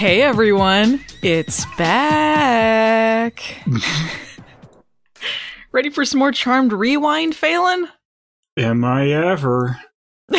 Hey everyone, it's back. Ready for some more Charmed Rewind, Phelan? Am I ever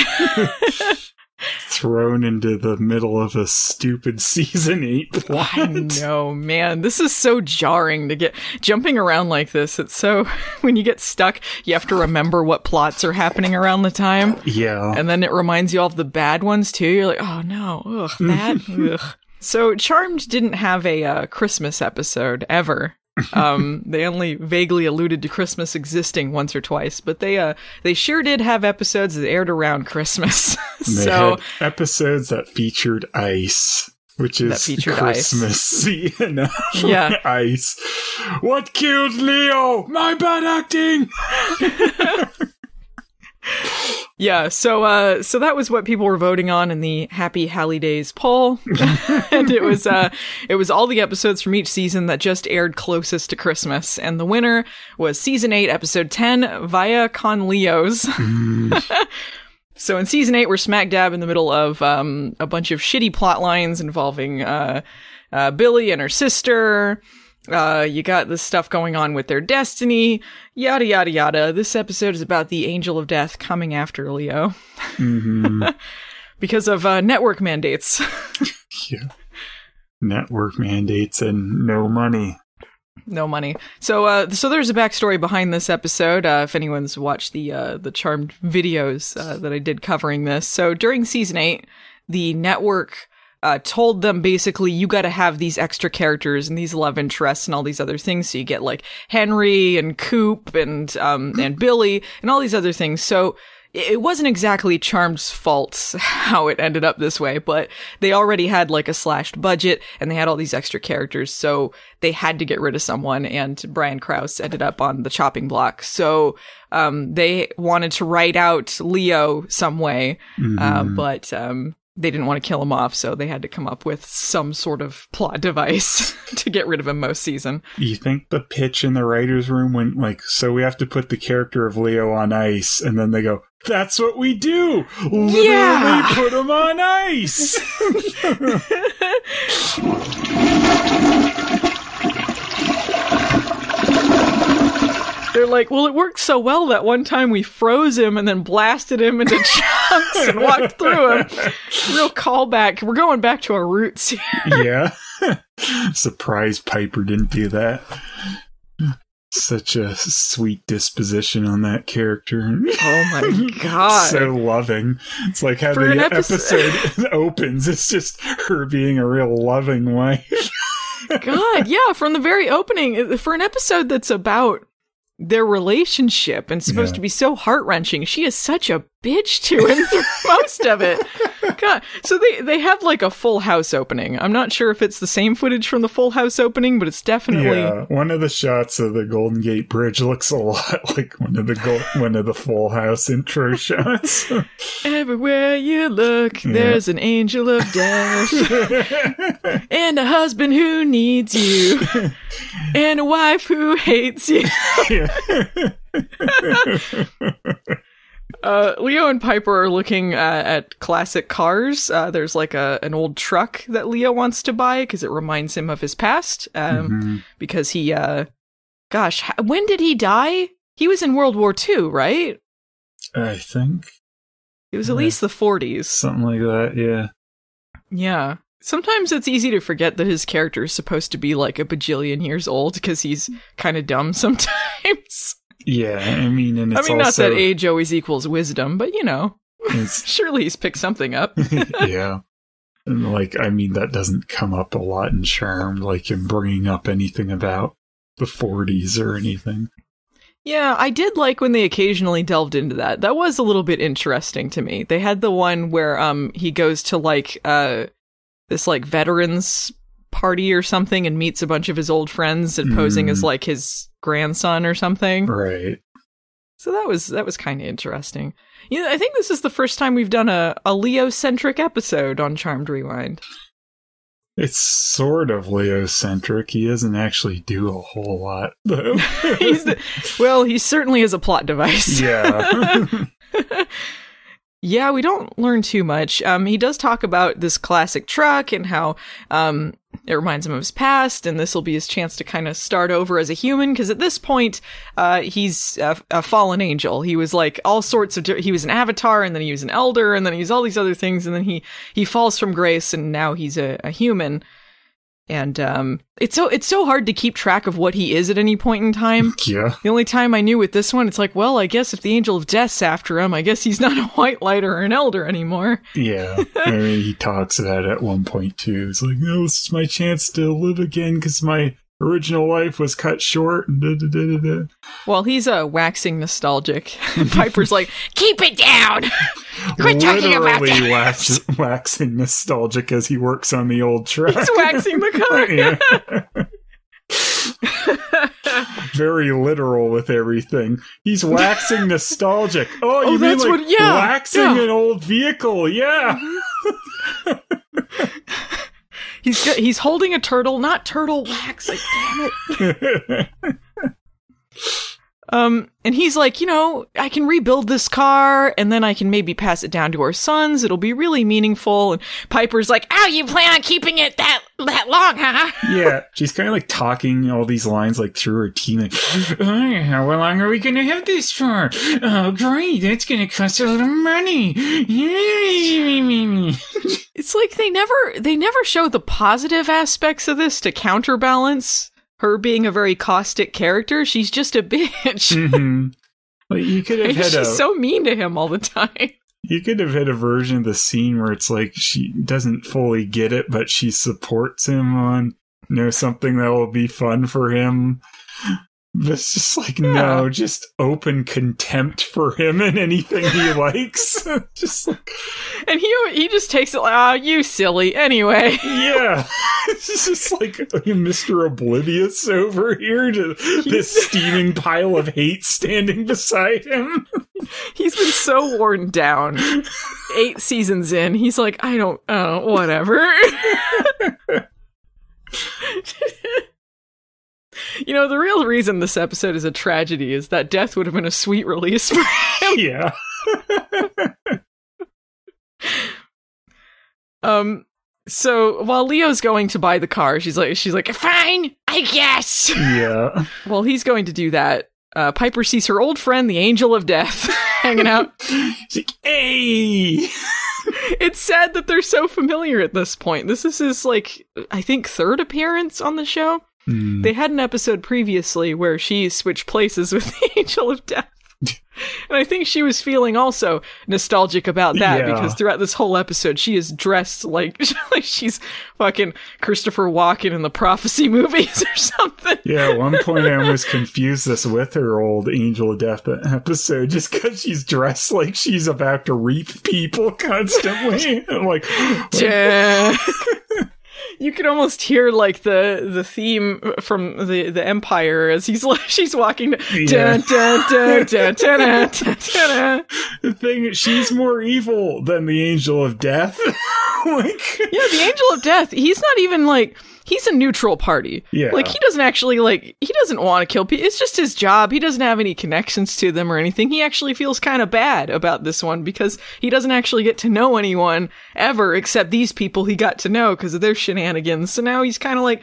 thrown into the middle of a stupid season eight plot? I know, man. This is so jarring to get jumping around like this. It's so when you get stuck, you have to remember what plots are happening around the time. Yeah. And then it reminds you all of the bad ones too. You're like, oh no, ugh, that. ugh. So Charmed didn't have a uh, Christmas episode ever. um, they only vaguely alluded to Christmas existing once or twice, but they uh they sure did have episodes that aired around Christmas. So episodes that featured ice. Which is That featured ice. Christmas, you know? Yeah. ice. What killed Leo? My bad acting. Yeah, so uh so that was what people were voting on in the Happy Halle Days poll. and it was uh it was all the episodes from each season that just aired closest to Christmas. And the winner was season 8 episode 10 Vaya Con Leos. so in season 8 we're smack dab in the middle of um a bunch of shitty plot lines involving uh uh Billie and her sister uh, you got this stuff going on with their destiny, yada yada yada. This episode is about the angel of death coming after Leo hmm because of uh, network mandates. yeah. Network mandates and no money. no money. So, uh, so there's a backstory behind this episode. Uh, if anyone's watched the uh, the Charmed videos uh, that I did covering this, so during season eight, the network. Uh, told them basically you got to have these extra characters and these love interests and all these other things. So you get like Henry and Coop and um and Billie and all these other things. So it wasn't exactly Charmed's fault how it ended up this way, but they already had like a slashed budget and they had all these extra characters, so they had to get rid of someone, and Brian Krause ended up on the chopping block. So um, they wanted to write out Leo some way, uh, Mhm. but um, they didn't want to kill him off, so they had to come up with some sort of plot device to get rid of him most season. You think the pitch in the writer's room went like, so we have to put the character of Leo on ice, and then they go, that's what we do! Literally Yeah. put him on ice! They're like, well, it worked so well that one time we froze him and then blasted him into chunks and walked through him. Real callback. We're going back to our roots here. yeah. Surprise Piper didn't do that. Such a sweet disposition on that character. Oh my god. so loving. It's like how For the episode opens. It's just her being a real loving wife. god, yeah, from the very opening, for an episode that's about their relationship and supposed Yeah. to be so heart wrenching, she is such a bitch to him through most of it. God, so they they have like a Full House opening. I'm not sure if it's the same footage from the Full House opening, but it's definitely Yeah, one of the shots of the Golden Gate Bridge looks a lot like one of the one of the Full House intro shots. Everywhere you look, Yeah. there's an angel of death, and a husband who needs you, and a wife who hates you. Uh, Leo and Piper are looking uh, at classic cars. Uh, there's like a an old truck that Leo wants to buy because it reminds him of his past. Um, Mhm. because he, uh, gosh, when did he die? He was in World War II, right? I think It was at least the 40s. something like that. Yeah. Yeah. Sometimes it's easy to forget that his character is supposed to be like a bajillion years old because he's kind of dumb sometimes. Yeah, I mean, and I mean, not also that age always equals wisdom, but you know, surely he's picked something up. yeah. And like, I mean, that doesn't come up a lot in Charm, like him bringing up anything about the 40s or anything. Yeah, I did like when they occasionally delved into that. That was a little bit interesting to me. They had the one where um he goes to like uh this like veterans party or something and meets a bunch of his old friends and posing as Mm. like his grandson or something. Right. So that was that was kind of interesting. You know, I think this is the first time we've done a a Leo centric episode on Charmed Rewind. It's sort of Leo-centric. He doesn't actually do a whole lot, though. He's the, well, he certainly is a plot device. yeah. Yeah, we don't learn too much. Um, he does talk about this classic truck and how um, it reminds him of his past, and this will be his chance to kind of start over as a human. Because at this point, uh, he's a, a, fallen angel. He was like all sorts of. He was an avatar, and then he was an elder, and then he was all these other things, and then he he falls from grace, and now he's a, a human and um, it's so it's so hard to keep track of what he is at any point in time. Yeah. The only time I knew with this one, it's like, well, I guess if the Angel of Death's after him, I guess he's not a White Lighter or an Elder anymore. Yeah, I mean, he talks about it at one point too. It's like, no, this is my chance to live again because my original life was cut short. Da, da, da, well, he's uh, waxing nostalgic. Piper's like, keep it down. Quit talking about that. Wax, waxing nostalgic as he works on the old truck. He's waxing the car. Very literal with everything. He's waxing nostalgic. Oh, you oh, mean like what, yeah, waxing yeah. an old vehicle? Yeah. Mm-hmm. He's he's holding a turtle, not turtle wax. Like, damn it. Um, and he's like, you know, I can rebuild this car and then I can maybe pass it down to our sons. It'll be really meaningful. And Piper's like, oh, you plan on keeping it that, that long, huh? yeah. She's kind of like talking all these lines like through her teeth. Like, oh, how long are we going to have this for? Oh, great. That's going to cost a lot of money. it's like they never, they never show the positive aspects of this to counterbalance her being a very caustic character. She's just a bitch. Mm-hmm. Like you could have had she's a, so mean to him all the time. You could have had a version of the scene where it's like she doesn't fully get it, but she supports him on you know something that will be fun for him. It's just like yeah. no, just open contempt for him and anything he likes. just like, and he he just takes it like, "Ah, oh, you silly." Anyway, yeah, it's just like Mr. Oblivious over here, to this steaming pile of hate standing beside him. He's been so worn down. Eight seasons in, he's like, "I don't, oh, whatever." You know, the real reason this episode is a tragedy is that death would have been a sweet release for him. Yeah. um so while Leo's going to buy the car, she's like she's like, "Fine, I guess." Yeah. well, he's going to do that. Uh, Piper sees her old friend, the Angel of Death, hanging out. She's like, "Hey." it's sad that they're so familiar at this point. This is his like I think third appearance on the show. Mm. They had an episode previously where she switched places with the Angel of Death. and I think she was feeling also nostalgic about that yeah. because throughout this whole episode, she is dressed like like she's fucking Christopher Walken in the prophecy movies or something. Yeah, at one point I almost confused this with her old Angel of Death episode just because she's dressed like she's about to reap people constantly. I'm like, like you can almost hear like the the theme from the the Empire as he's like she's walking. Yeah. the thing, she's more evil than the Angel of Death. like, yeah, the Angel of Death. He's not even like he's a neutral party. Yeah. Like he doesn't actually like he doesn't want to kill people. It's just his job. He doesn't have any connections to them or anything. He actually feels kind of bad about this one because he doesn't actually get to know anyone ever except these people he got to know because of their shenanigans. So now he's kind of like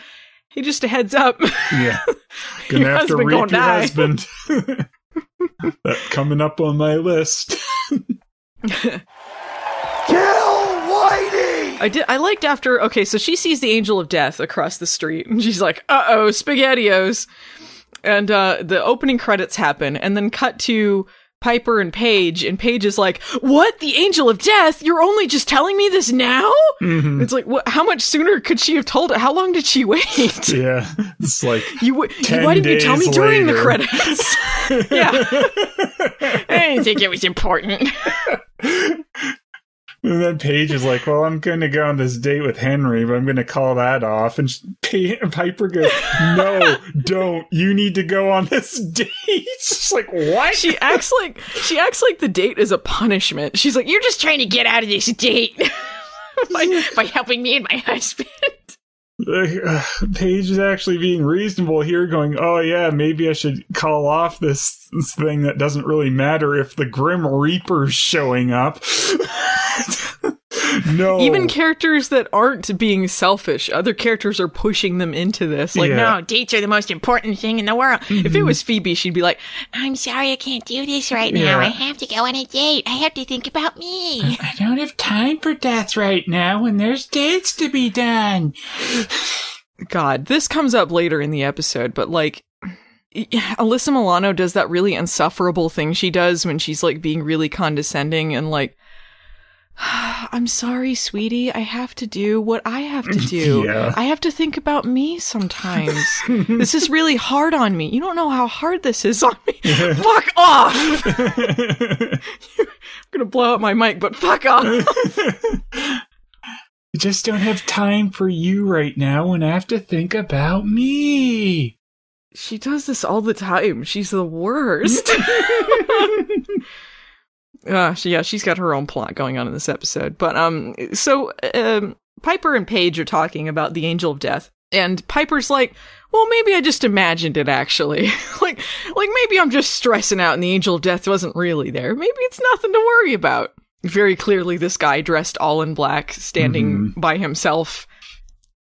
he just a heads up. Yeah. Gonna have to reap your die. husband. that coming up on my list. I did. I liked after. Okay, so she sees the angel of death across the street, and she's like, "Uh oh, spaghettios!" And uh, the opening credits happen, and then cut to Piper and Paige, and Paige is like, "What? The angel of death? You're only just telling me this now?" Mm-hmm. It's like, what, how much sooner could she have told it? How long did she wait? Yeah, it's like you. why didn't you tell me later. during the credits? yeah, I didn't think it was important. And then Paige is like, "Well, I'm going to go on this date with Henry, but I'm going to call that off." And Piper goes, "No, don't. You need to go on this date." She's like, "What?" She acts like she acts like the date is a punishment. She's like, "You're just trying to get out of this date by by helping me and my husband." uh, Paige is actually being reasonable here, going, "Oh yeah, maybe I should call off this, this thing that doesn't really matter if the Grim Reaper's showing up." no, Even characters that aren't being selfish, other characters are pushing them into this. Like, Yeah. no, dates are the most important thing in the world. If it mm-hmm. was Phoebe, she'd be like, I'm sorry I can't do this right now. Yeah. I have to go on a date. I have to think about me. I don't have time for death right now when there's dates to be done. God, this comes up later in the episode, but like, Alyssa Milano does that really insufferable thing she does when she's like being really condescending and like, I'm sorry, sweetie. I have to do what I have to do. Yeah. I have to think about me sometimes. this is really hard on me. You don't know how hard this is on me. fuck off! I'm gonna blow up my mic, but fuck off. I just don't have time for you right now when I have to think about me. She does this all the time. She's the worst. Uh, she, yeah, she's got her own plot going on in this episode. But um, so um, Piper and Paige are talking about the Angel of Death, and Piper's like, "Well, maybe I just imagined it. Actually, like, like maybe I'm just stressing out, and the Angel of Death wasn't really there. Maybe it's nothing to worry about." Very clearly, this guy dressed all in black, standing by himself,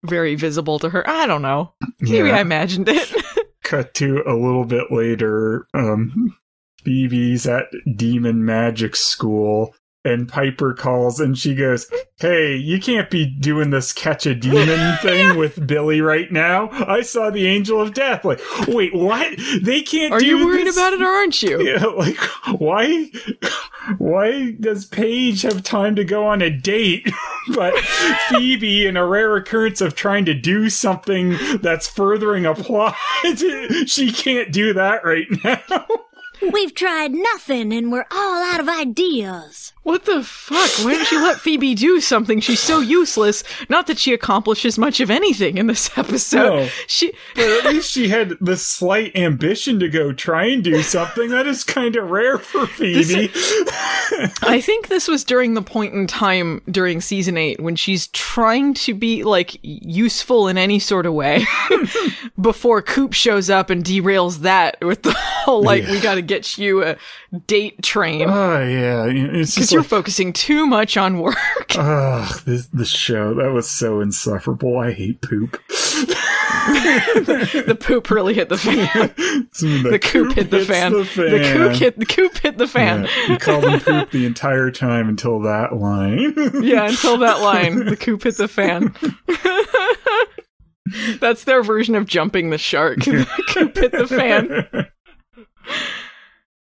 very visible to her. I don't know. Maybe Yeah. I imagined it. Cut to a little bit later. Um, Phoebe's at demon magic school, and Piper calls, and she goes, "Hey, you can't be doing this catch a demon thing with Billie right now. I saw the angel of death. Like, wait, what? They can't. Are you worried this? about it or aren't you? Yeah, like why why does Paige have time to go on a date but Phoebe in a rare occurrence of trying to do something that's furthering a plot she can't do that right now. We've tried nothing and we're all out of ideas. What the fuck? Why don't you let Phoebe do something? She's so useless. Not that she accomplishes much of anything in this episode. No. She But at least she had the slight ambition to go try and do something that is kind of rare for Phoebe. I think this was during the point in time during season 8 when she's trying to be like useful in any sort of way before Coop shows up and derails that with the whole like Yeah. we got to get you a date train Oh yeah, because you're like, focusing too much on work. ugh, this the show that was so insufferable. I hate poop. the poop really hit the fan. the, The coop hit the fan. The, The coop hit the coop hit the fan. Yeah, we called him poop the entire time until that line. Yeah, until that line, the coop hit the fan. That's their version of jumping the shark. the coop hit the fan.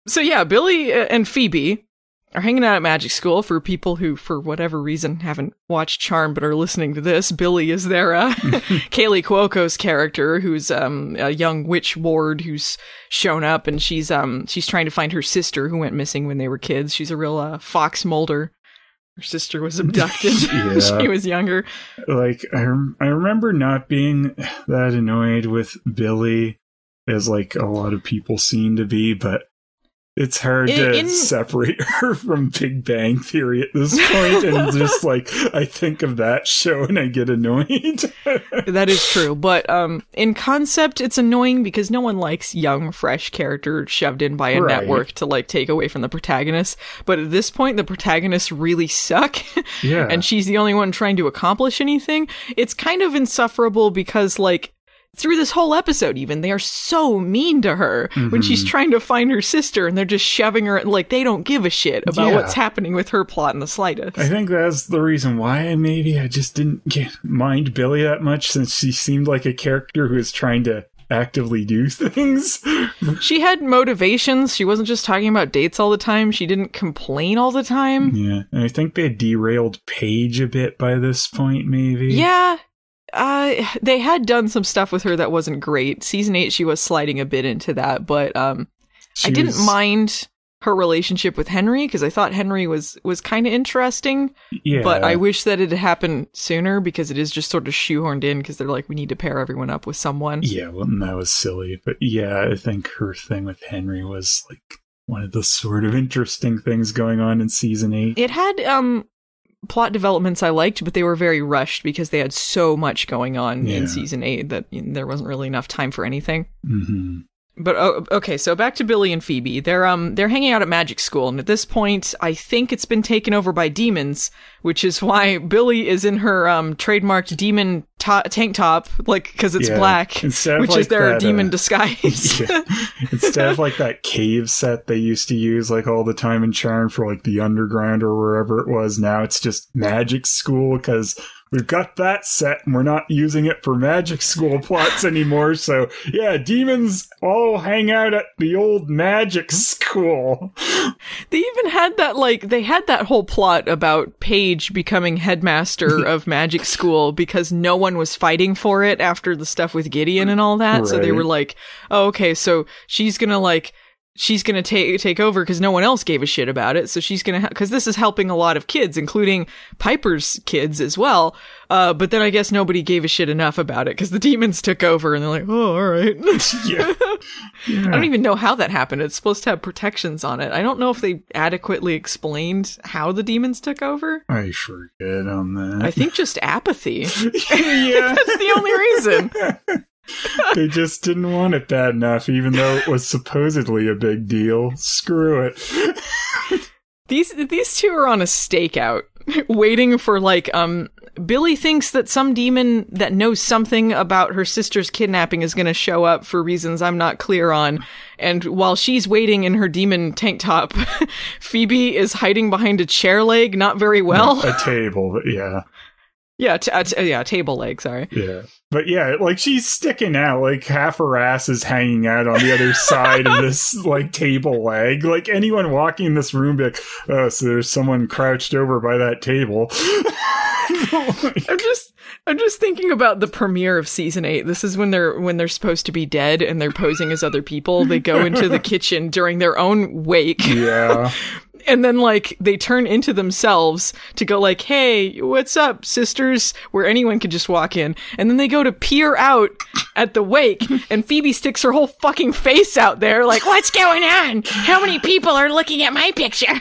So yeah, Billie uh, and Phoebe are hanging out at Magic School. For people who, for whatever reason, haven't watched Charm but are listening to this, Billie is there uh, Kaley Cuoco's character, who's um, a young witch ward who's shown up, and she's um she's trying to find her sister who went missing when they were kids. She's a real uh, Fox Mulder. Her sister was abducted Yeah. she was younger. like I, rem- I remember not being that annoyed with Billie as like a lot of people seem to be, but it's hard In- to in- separate her from Big Bang Theory at this point, and just like I think of that show and I get annoyed. That is true, but um, in concept, it's annoying because no one likes young, fresh character shoved in by a Right. network to like take away from the protagonist. But at this point, the protagonists really suck, yeah, and she's the only one trying to accomplish anything. It's kind of insufferable because like. Through this whole episode, even they are so mean to her when she's Mhm. trying to find her sister, and they're just shoving her like they don't give a shit about Yeah. what's happening with her plot in the slightest. I think that's the reason why maybe I just didn't get, mind Billie that much since she seemed like a character who was trying to actively do things. She had motivations. She wasn't just talking about dates all the time. She didn't complain all the time. yeah, and I think they derailed Paige a bit by this point, maybe. Yeah. Uh, they had done some stuff with her that wasn't great. Season 8, she was sliding a bit into that, but um, I didn't mind her relationship with Henry because I thought Henry was was kind of interesting, Yeah, but I wish that it had happened sooner because it is just sort of shoehorned in because they're like we need to pair everyone up with someone. Yeah, well, that was silly. But yeah, I think her thing with Henry was like one of the sort of interesting things going on in season eight. It had um plot developments I liked, but they were very rushed because they had so much going on Yeah. in season eight that there wasn't really enough time for anything. hmm But oh, okay, so back to Billie and Phoebe. They're um they're hanging out at magic school, and at this point, I think it's been taken over by demons, which is why Billie is in her um trademarked demon to- tank top, like because it's Yeah. black, which is their that, demon uh, disguise. Yeah. Instead of like that cave set they used to use like all the time in Charm for like the underground or wherever it was, now it's just magic school because we've got that set and we're not using it for magic school plots anymore. So yeah, demons all hang out at the old magic school. They even had that like they had that whole plot about Paige becoming headmaster of magic school because no one was fighting for it after the stuff with Gideon and all that. So they were like, "Oh, okay, so she's to like she's going to take take over because no one else gave a shit about it. So she's going to because this is helping a lot of kids, including Piper's kids as well. Uh, but then I guess nobody gave a shit enough about it because the demons took over and they're like, "Oh, all right." Yeah. I don't even know how that happened. It's supposed to have protections on it. I don't know if they adequately explained how the demons took over. I forget on that. I think just apathy. yeah. That's the only reason. they just didn't want it bad enough, even though it was supposedly a big deal. Screw it. These these two are on a stakeout, waiting for like um. Billie thinks that some demon that knows something about her sister's kidnapping is going to show up for reasons I'm not clear on. And while she's waiting in her demon tank top, Phoebe is hiding behind a chair leg, not very well. A table, yeah. Yeah, t- uh, t- yeah, table leg. Sorry. Yeah. But yeah, like she's sticking out, like half her ass is hanging out on the other side of this like table leg. Like anyone walking in this room be like, oh, so there's someone crouched over by that table. I'm just I'm just thinking about the premiere of season 8. This is when they're when they're supposed to be dead and they're posing as other people. They go into the kitchen during their own wake yeah. And then like they turn into themselves to go like, "Hey, what's up, sisters?" where anyone could just walk in. And then they go to peer out at the wake and Phoebe sticks her whole fucking face out there like, What's going on? How many people are looking at my picture?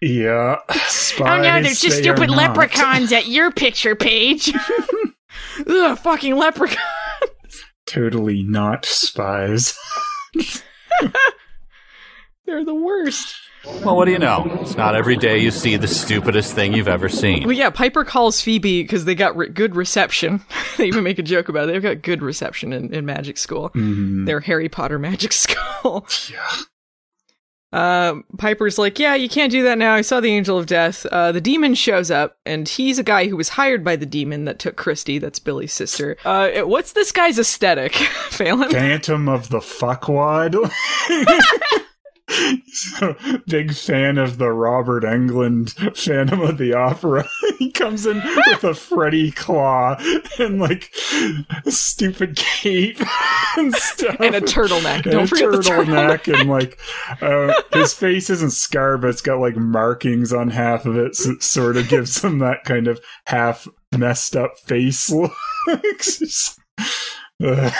Yeah. Spies, Oh no, there's just stupid leprechauns at your picture page. Ugh, fucking leprechauns. Totally not spies. They're the worst. Well, what do you know? It's not every day you see the stupidest thing you've ever seen. Well, yeah, Piper calls Phoebe because they got re- good reception. they even make a joke about it. They've got good reception in, in magic school. Mhm. Their Harry Potter magic school. Yeah. Uh, Piper's like, yeah, you can't do that now. I saw the Angel of Death. Uh, the demon shows up, and he's a guy who was hired by the demon that took Christy. That's Billie's sister. Uh, what's this guy's aesthetic, Phelan? Phantom of the Fuckwad. So, big fan of the Robert Englund Phantom of the Opera. he comes in with a Freddy claw and like a stupid cape and stuff. And a turtleneck. And Don't a forget the turtleneck. turtleneck and like uh, his face isn't scarred, but it's got like markings on half of it, so it sort of gives him that kind of half messed up face look. Uh,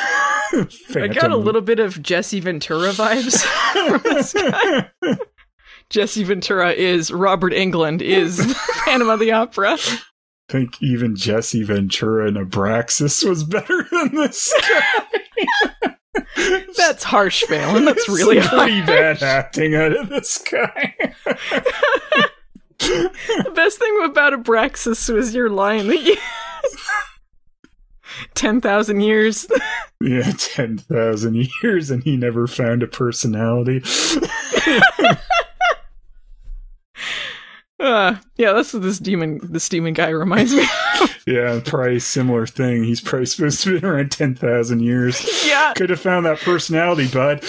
I got a little bit of Jesse Ventura vibes from this guy. Jesse Ventura is Robert Englund is Phantom of the Opera. I think even Jesse Ventura in Abraxas was better than this guy. That's harsh, Phelan. That's really Some pretty harsh. bad acting out of this guy. The best thing about Abraxas was your line that you. 10,000 years. yeah, 10,000 years and he never found a personality. Uh, yeah, that's what this demon, this demon guy reminds me. of. yeah, probably similar thing. He's probably supposed to be around 10,000 years. yeah, Could have found that personality, bud.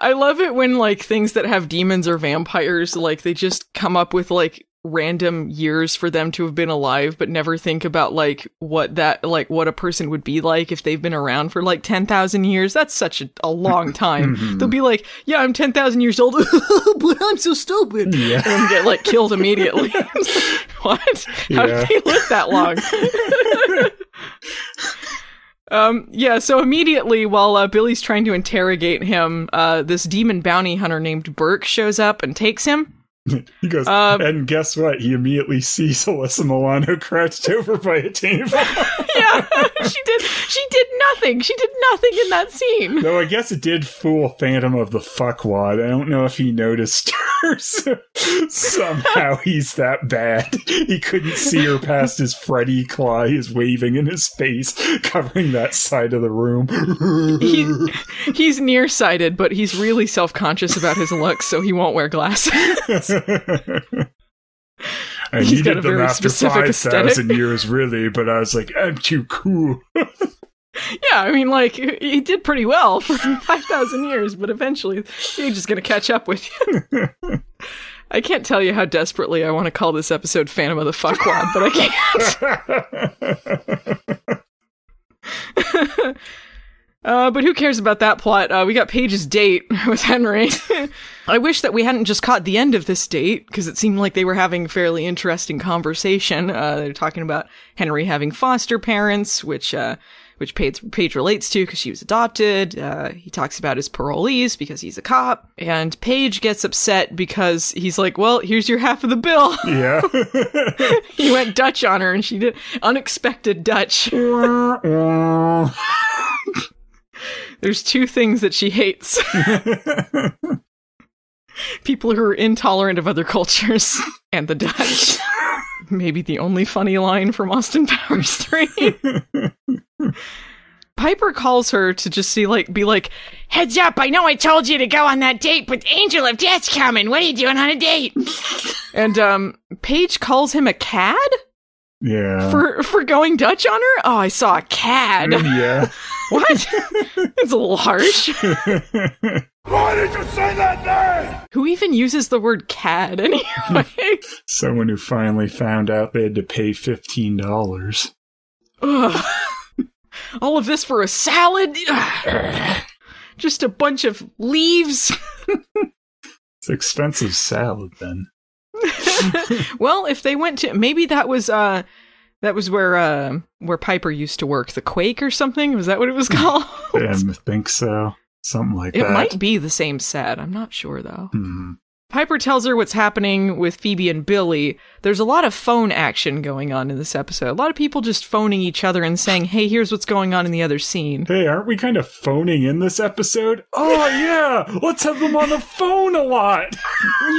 I love it when like things that have demons or vampires, like they just come up with like random years for them to have been alive, but never think about like what that like what a person would be like if they've been around for like ten thousand years. That's such a, a long time. Mhm. They'll be like, "Yeah, I'm ten thousand years old, but I'm so stupid," Yeah. and get like killed immediately. what? How Yeah. did they live that long? Um, yeah, so immediately while uh, Billie's trying to interrogate him, uh, this demon bounty hunter named Burke shows up and takes him. He goes, Um, and guess what? He immediately sees Alyssa Milano crouched over by a table. yeah, she did. She did nothing. She did nothing in that scene. Though I guess it did fool Phantom of the fuckwad. I don't know if he noticed her. So somehow he's that bad. He couldn't see her past his Freddy claw he is waving in his face, covering that side of the room. He, he's nearsighted, but he's really self conscious about his looks, so he won't wear glasses. I He's needed them after specific 5,000 aesthetic. years, really, but I was like, I'm too cool. yeah, I mean, like he did pretty well for five thousand years, but eventually you're just gonna catch up with you. I can't tell you how desperately I want to call this episode "Phantom of the Fuckwad," but I can't. Uh, but who cares about that plot? Uh, we got Paige's date with Henry. I wish that we hadn't just caught the end of this date because it seemed like they were having a fairly interesting conversation. Uh, they're talking about Henry having foster parents, which uh, which Paige, Paige relates to because she was adopted. Uh, he talks about his parolees because he's a cop, and Paige gets upset because he's like, "Well, here's your half of the bill." yeah. he went Dutch on her, and she did unexpected Dutch. There's two things that she hates. People who are intolerant of other cultures and the Dutch. Maybe the only funny line from Austin Powers 3. Piper calls her to just see like be like, Heads up, I know I told you to go on that date, but Angel of Death's coming. What are you doing on a date? and um Paige calls him a cad yeah. for for going Dutch on her. Oh, I saw a cad. yeah. what? it's a little harsh. Why did you say that name? Who even uses the word cad anyway? Someone who finally found out they had to pay $15. Ugh. All of this for a salad? Ugh. Just a bunch of leaves. It's expensive salad then. well, if they went to maybe that was uh that was where uh where Piper used to work, the Quake or something. Was that what it was called? I think so. Something like it that. It might be the same set. I'm not sure though. Hmm. Piper tells her what's happening with Phoebe and Billy. There's a lot of phone action going on in this episode. A lot of people just phoning each other and saying, "Hey, here's what's going on in the other scene." Hey, aren't we kind of phoning in this episode? Oh, yeah. Let's have them on the phone a lot.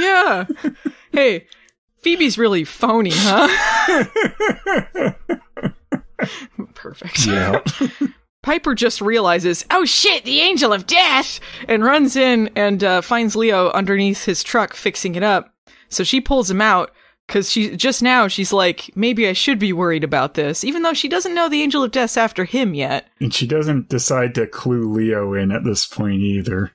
yeah. Hey, Phoebe's really phony, huh? Perfect. Yeah. Piper just realizes, oh shit, the angel of death, and runs in and uh, finds Leo underneath his truck fixing it up. So she pulls him out because she just now she's like, maybe I should be worried about this, even though she doesn't know the angel of death's after him yet. and she doesn't decide to clue Leo in at this point either.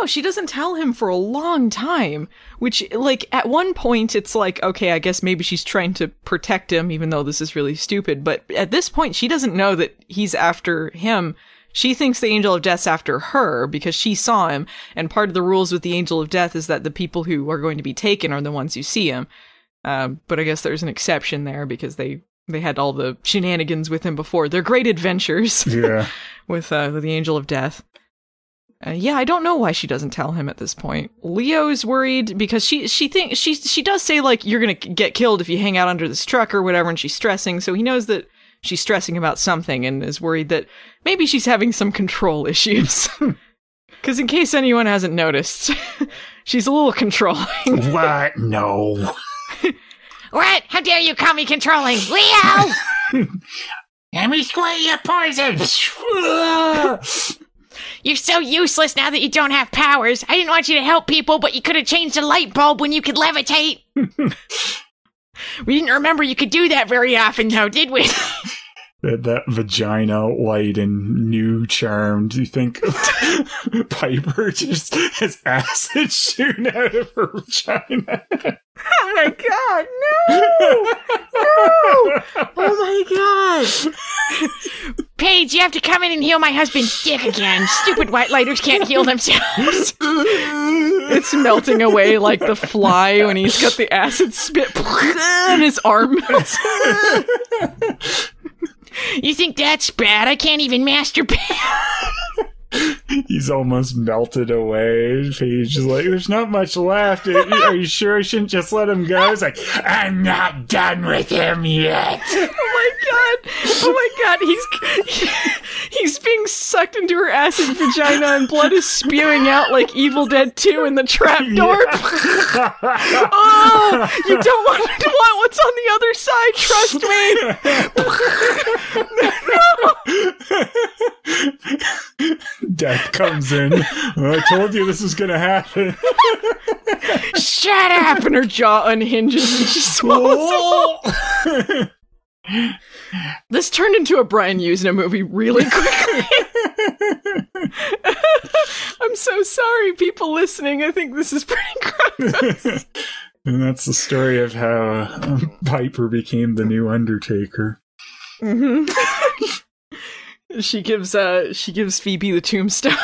No, she doesn't tell him for a long time. Which, like, at one point, it's like, okay, I guess maybe she's trying to protect him, even though this is really stupid. But at this point, she doesn't know that he's after him. She thinks the Angel of Death's after her because she saw him. And part of the rules with the Angel of Death is that the people who are going to be taken are the ones who see him. Um, but I guess there's an exception there because they they had all the shenanigans with him before. They're great adventures Yeah. with uh, the Angel of Death. Uh, yeah, I don't know why she doesn't tell him at this point. Leo's worried because she she thinks she she does say like you're gonna get killed if you hang out under this truck or whatever, and she's stressing. So he knows that she's stressing about something and is worried that maybe she's having some control issues. Because in case anyone hasn't noticed, she's a little controlling. what? No. What? How dare you call me controlling? Leo! Let me squirt your poison. You're so useless now that you don't have powers. I didn't want you to help people, but you could have changed a light bulb when you could levitate. we didn't remember you could do that very often, though, did we? That, that vagina light and new charm. Do you think Piper just has acid shooting out of her vagina? oh my god, no! No! Oh my god! Paige, you have to come in and heal my husband's dick again. Stupid white lighters can't heal themselves. It's melting away like the fly when he's got the acid spit and his arm melts. You think that's bad? I can't even masturbate. He's almost melted away. Paige is like, "There's not much left. Are you sure I shouldn't just let him go?" It's like, "I'm not done with him yet." Oh my god! Oh my god! He's he's being sucked into her acid vagina, and blood is spewing out like Evil Dead Two in the trapdoor. oh, you don't want to want what's on the other side. Trust me. Death comes in. Oh, I told you this was gonna happen. Shut up! And her jaw unhinges and she swallows. This turned into a Brian Yuzna movie really quickly. I'm so sorry, people listening. I think this is pretty gross. and that's the story of how uh, Piper became the new Undertaker. hmm she gives uh she gives Phoebe the tombstone.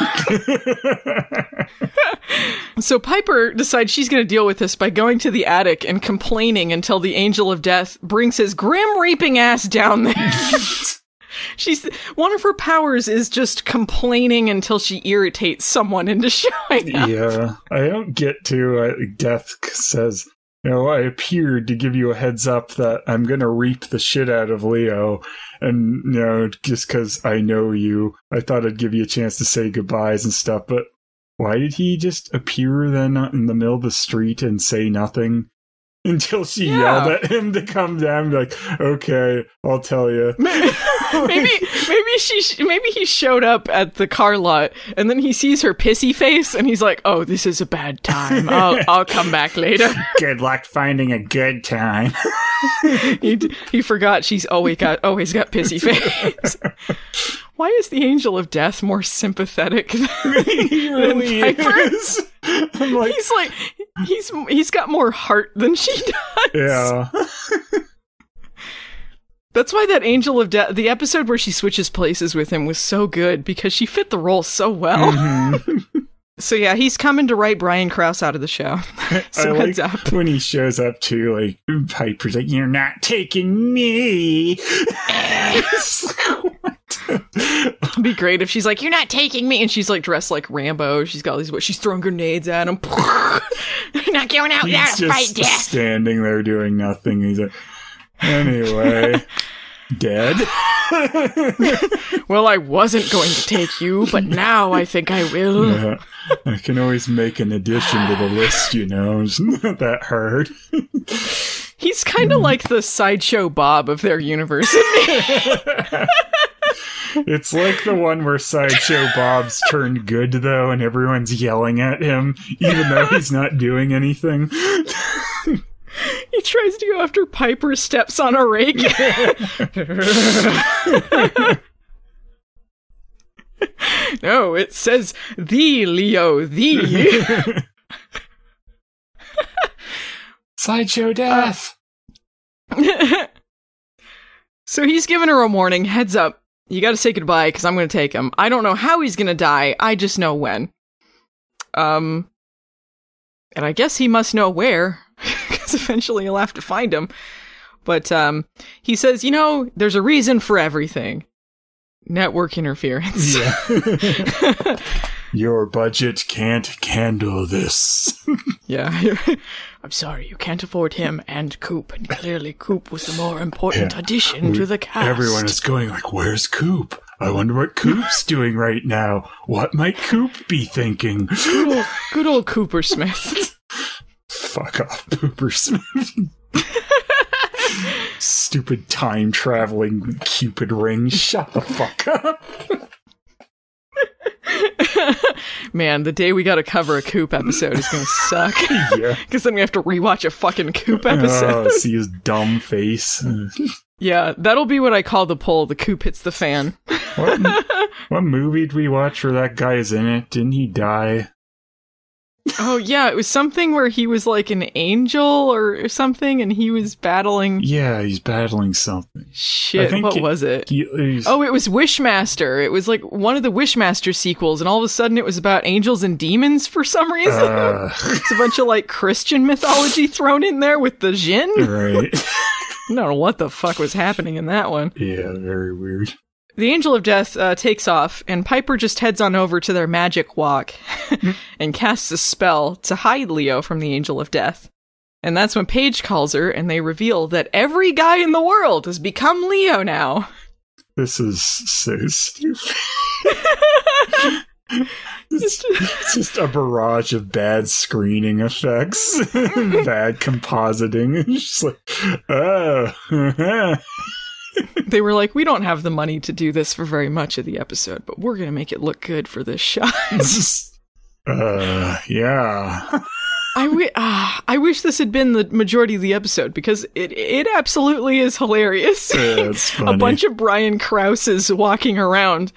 so Piper decides she's going to deal with this by going to the attic and complaining until the angel of death brings his grim reaping ass down there. She's one of her powers is just complaining until she irritates someone into showing up. yeah, I don't get to. Uh, Death says, "You know, I appeared to give you a heads up that I'm going to reap the shit out of Leo, and you know, just because I know you, I thought I'd give you a chance to say goodbyes and stuff. But why did he just appear then in the middle of the street and say nothing?" Until she Yeah. yelled at him to come down, and be like, "Okay, I'll tell you." maybe maybe she maybe he showed up at the car lot and then he sees her pissy face and he's like, "Oh, this is a bad time. I'll I'll come back later." Good luck finding a good time. he d- he forgot she's always got always got pissy face. Why is the angel of death more sympathetic than, he than Piper? is. I'm like, He's like he's he's got more heart than she does. yeah. That's why that angel of death, the episode where she switches places with him, was so good because she fit the role so well. Mhm. So yeah, he's coming to write Brian Krause out of the show. so I heads like up. when he shows up to Like Piper's like, "You're not taking me." It's like, what? It'd be great if she's like, "You're not taking me," and she's like dressed like Rambo. She's got all these. She's throwing grenades at him. You're not going out there He's to fight just death. standing there doing nothing. He's like, anyway, dead. well, I wasn't going to take you, but now I think I will. Yeah. I can always make an addition to the list, you know. It's not that hard. He's kind of like the sideshow Bob of their university. It's like the one where Sideshow Bob's turned good, though, and everyone's yelling at him, even though he's not doing anything. he tries to go after Piper, steps on a rake. no, it says the Leo, the. Sideshow Death! so he's giving her a warning. Heads up. You gotta say goodbye because I'm gonna take him. I don't know how he's gonna die. I just know when. Um. And I guess he must know where because eventually he'll have to find him. But, um, he says, you know, there's a reason for everything. Network interference. Yeah. Your budget can't handle this. Yeah. I'm sorry, you can't afford him and Coop, and clearly Coop was the more important Yeah. addition to the cast. Everyone is going like, "Where's Coop? I wonder what Coop's doing right now. What might Coop be thinking?" good old, good old Cooper Smith. Fuck off, Pooper Smith. Stupid time traveling Cupid ring. Shut the fuck up. Man, the day we gotta cover a Coop episode is gonna suck. Yeah. Because then we have to rewatch a fucking Coop oh, episode. Oh, see his dumb face. Yeah, that'll be what I call the poll. The Coop hits the fan. What, what movie did we watch where that guy is in it? Didn't he die? Oh yeah, it was something where he was like an angel or something, and he was battling Yeah, he's battling something. I shit. think What it- was it? He, Oh, it was Wishmaster. It was like one of the Wishmaster sequels, and all of a sudden it was about angels and demons for some reason. uh, it's a bunch of like Christian mythology thrown in there with the Jinn. right. I don't know what the fuck was happening in that one. Yeah, very weird. The Angel of Death uh, takes off, and Piper just heads on over to their magic walk and casts a spell to hide Leo from the Angel of Death. And that's when Paige calls her, and they reveal that every guy in the world has become Leo now. This is so stupid. it's, it's just a barrage of bad screening effects, bad compositing. It's just like, oh, They were like, "We don't have the money to do this for very much of the episode, but we're gonna make it look good for this shot." uh, yeah. I wi- ah, I wish this had been the majority of the episode because it it absolutely is hilarious. Yeah, a bunch of Brian Krauses walking around.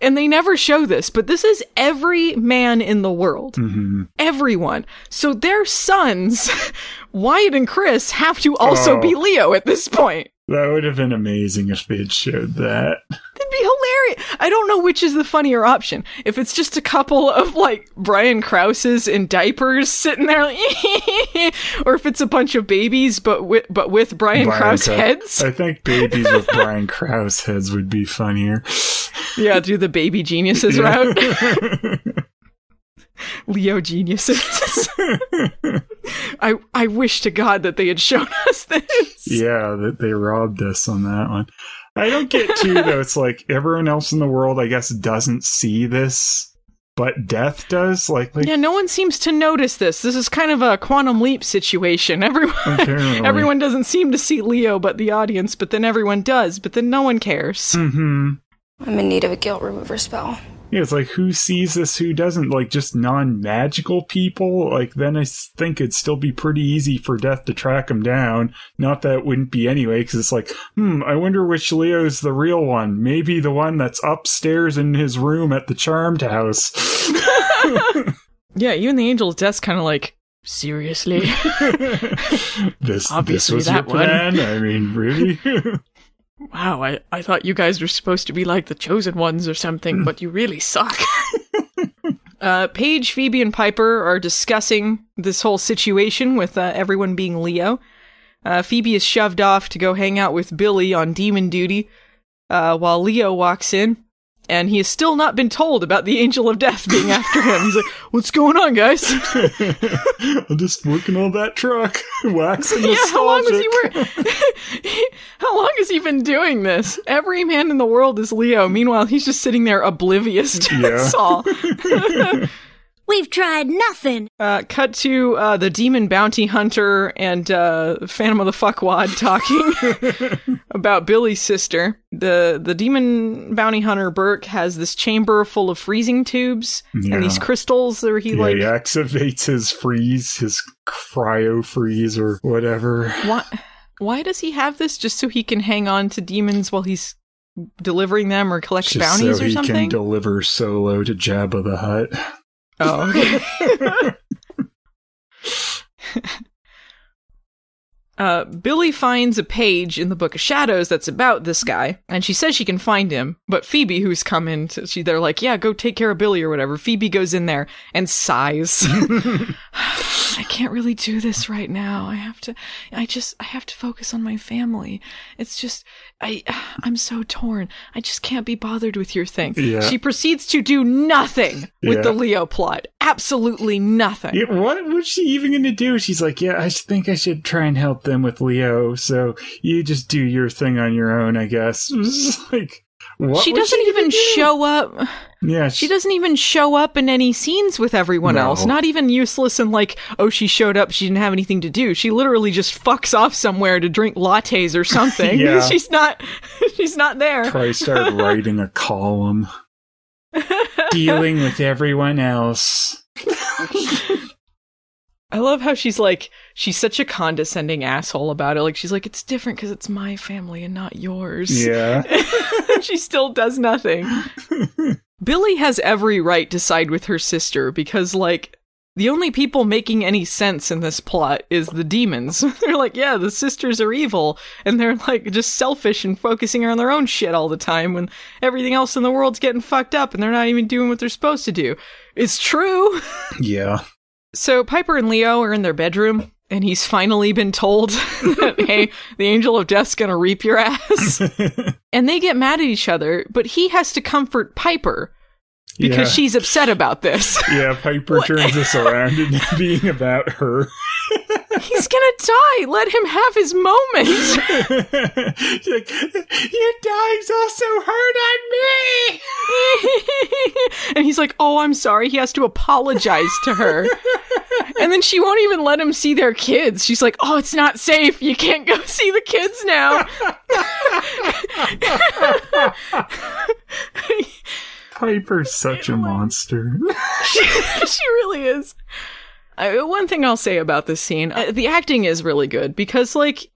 And they never show this, but this is every man in the world. Mhm. Everyone. So their sons, Wyatt and Chris, have to also Oh. be Leo at this point. That would have been amazing if they'd showed that. That'd be hilarious. I don't know which is the funnier option. If it's just a couple of like Brian Krauses in diapers sitting there, like, or if it's a bunch of babies but with but with Brian, Brian Krause heads. I think babies with Brian Krause heads would be funnier. yeah, do the baby geniuses route. Leo geniuses. I I wish to God that they had shown us this. yeah, that they robbed us on that one. I don't get too though. It's like everyone else in the world, I guess, doesn't see this, but Death does. Like, like Yeah, no one seems to notice this. This is kind of a quantum leap situation. Everyone Apparently. everyone doesn't seem to see Leo but the audience, but then everyone does, but then no one cares. hmm I'm in need of a guilt remover spell. Yeah, it's like who sees this, who doesn't? Like just non-magical people. Like then I think it'd still be pretty easy for Death to track him down. Not that it wouldn't be anyway, because it's like, hmm, I wonder which Leo's the real one. Maybe the one that's upstairs in his room at the Charmed House. Yeah, even the Angel of Death's kind of like, seriously? this, Obviously this was that your one. plan. I mean, really? wow, I, I thought you guys were supposed to be like the chosen ones or something, but you really suck. uh, Paige, Phoebe, and Piper are discussing this whole situation with uh, everyone being Leo. Uh, Phoebe is shoved off to go hang out with Billie on demon duty, uh, while Leo walks in, and he has still not been told about the Angel of Death being after him. He's like, "What's going on, guys?" I'm just working on that truck, waxing yeah, how long has he wor- How long has he been doing this? Every man in the world is Leo. Meanwhile, he's just sitting there oblivious to Yeah. all. We've tried nothing. Uh, cut to uh, the demon bounty hunter and uh, Phantom of the Fuckwad talking about Billie's sister. The the demon bounty hunter Burke has this chamber full of freezing tubes Yeah. and these crystals that he Yeah, like. he activates his freeze, his cryo freeze, or whatever. Why, why does he have this? Just so he can hang on to demons while he's delivering them or collect Just bounties so or he can deliver solo to Jabba the Hutt. Oh, okay. Uh, Billie finds a page in the Book of Shadows that's about this guy, and she says she can find him. But Phoebe, who's come in, to, she they're like, "Yeah, go take care of Billie or whatever." Phoebe goes in there and sighs. I can't really do this right now. I have to. I just. I have to focus on my family. It's just. I. I'm so torn. I just can't be bothered with your thing. Yeah. She proceeds to do nothing with Yeah. the Leo plot. Absolutely nothing. Yeah, what was she even going to do? She's like, yeah, I think I should try and help them with Leo. So you just do your thing on your own, I guess. It was like, what she doesn't gonna even do? show up. Yeah, She doesn't even show up in any scenes with everyone No. else. Not even useless and like, oh, she showed up. She didn't have anything to do. She literally just fucks off somewhere to drink lattes or something. Yeah. she's not. She's not there. Probably start writing a column. Dealing with everyone else. I love how she's like, she's such a condescending asshole about it. Like, she's like, it's different because it's my family and not yours. Yeah. she still does nothing. Billie has every right to side with her sister because, like, the only people making any sense in this plot is the demons. they're like, yeah, the sisters are evil, and they're like just selfish and focusing on their own shit all the time when everything else in the world's getting fucked up and they're not even doing what they're supposed to do. It's true. Yeah. So Piper and Leo are in their bedroom, and he's finally been told that, hey, the angel of death's gonna reap your ass. and they get mad at each other, but he has to comfort Piper because Yeah. she's upset about this. Yeah, Piper turns this around into being about her. He's gonna die. Let him have his moment. She's like, Your dying's also hard on me. and he's like, "Oh, I'm sorry." He has to apologize to her. And then she won't even let him see their kids. She's like, "Oh, it's not safe. You can't go see the kids now." Piper's such a monster. she, she really is. Uh, one thing I'll say about this scene, uh, the acting is really good because, like,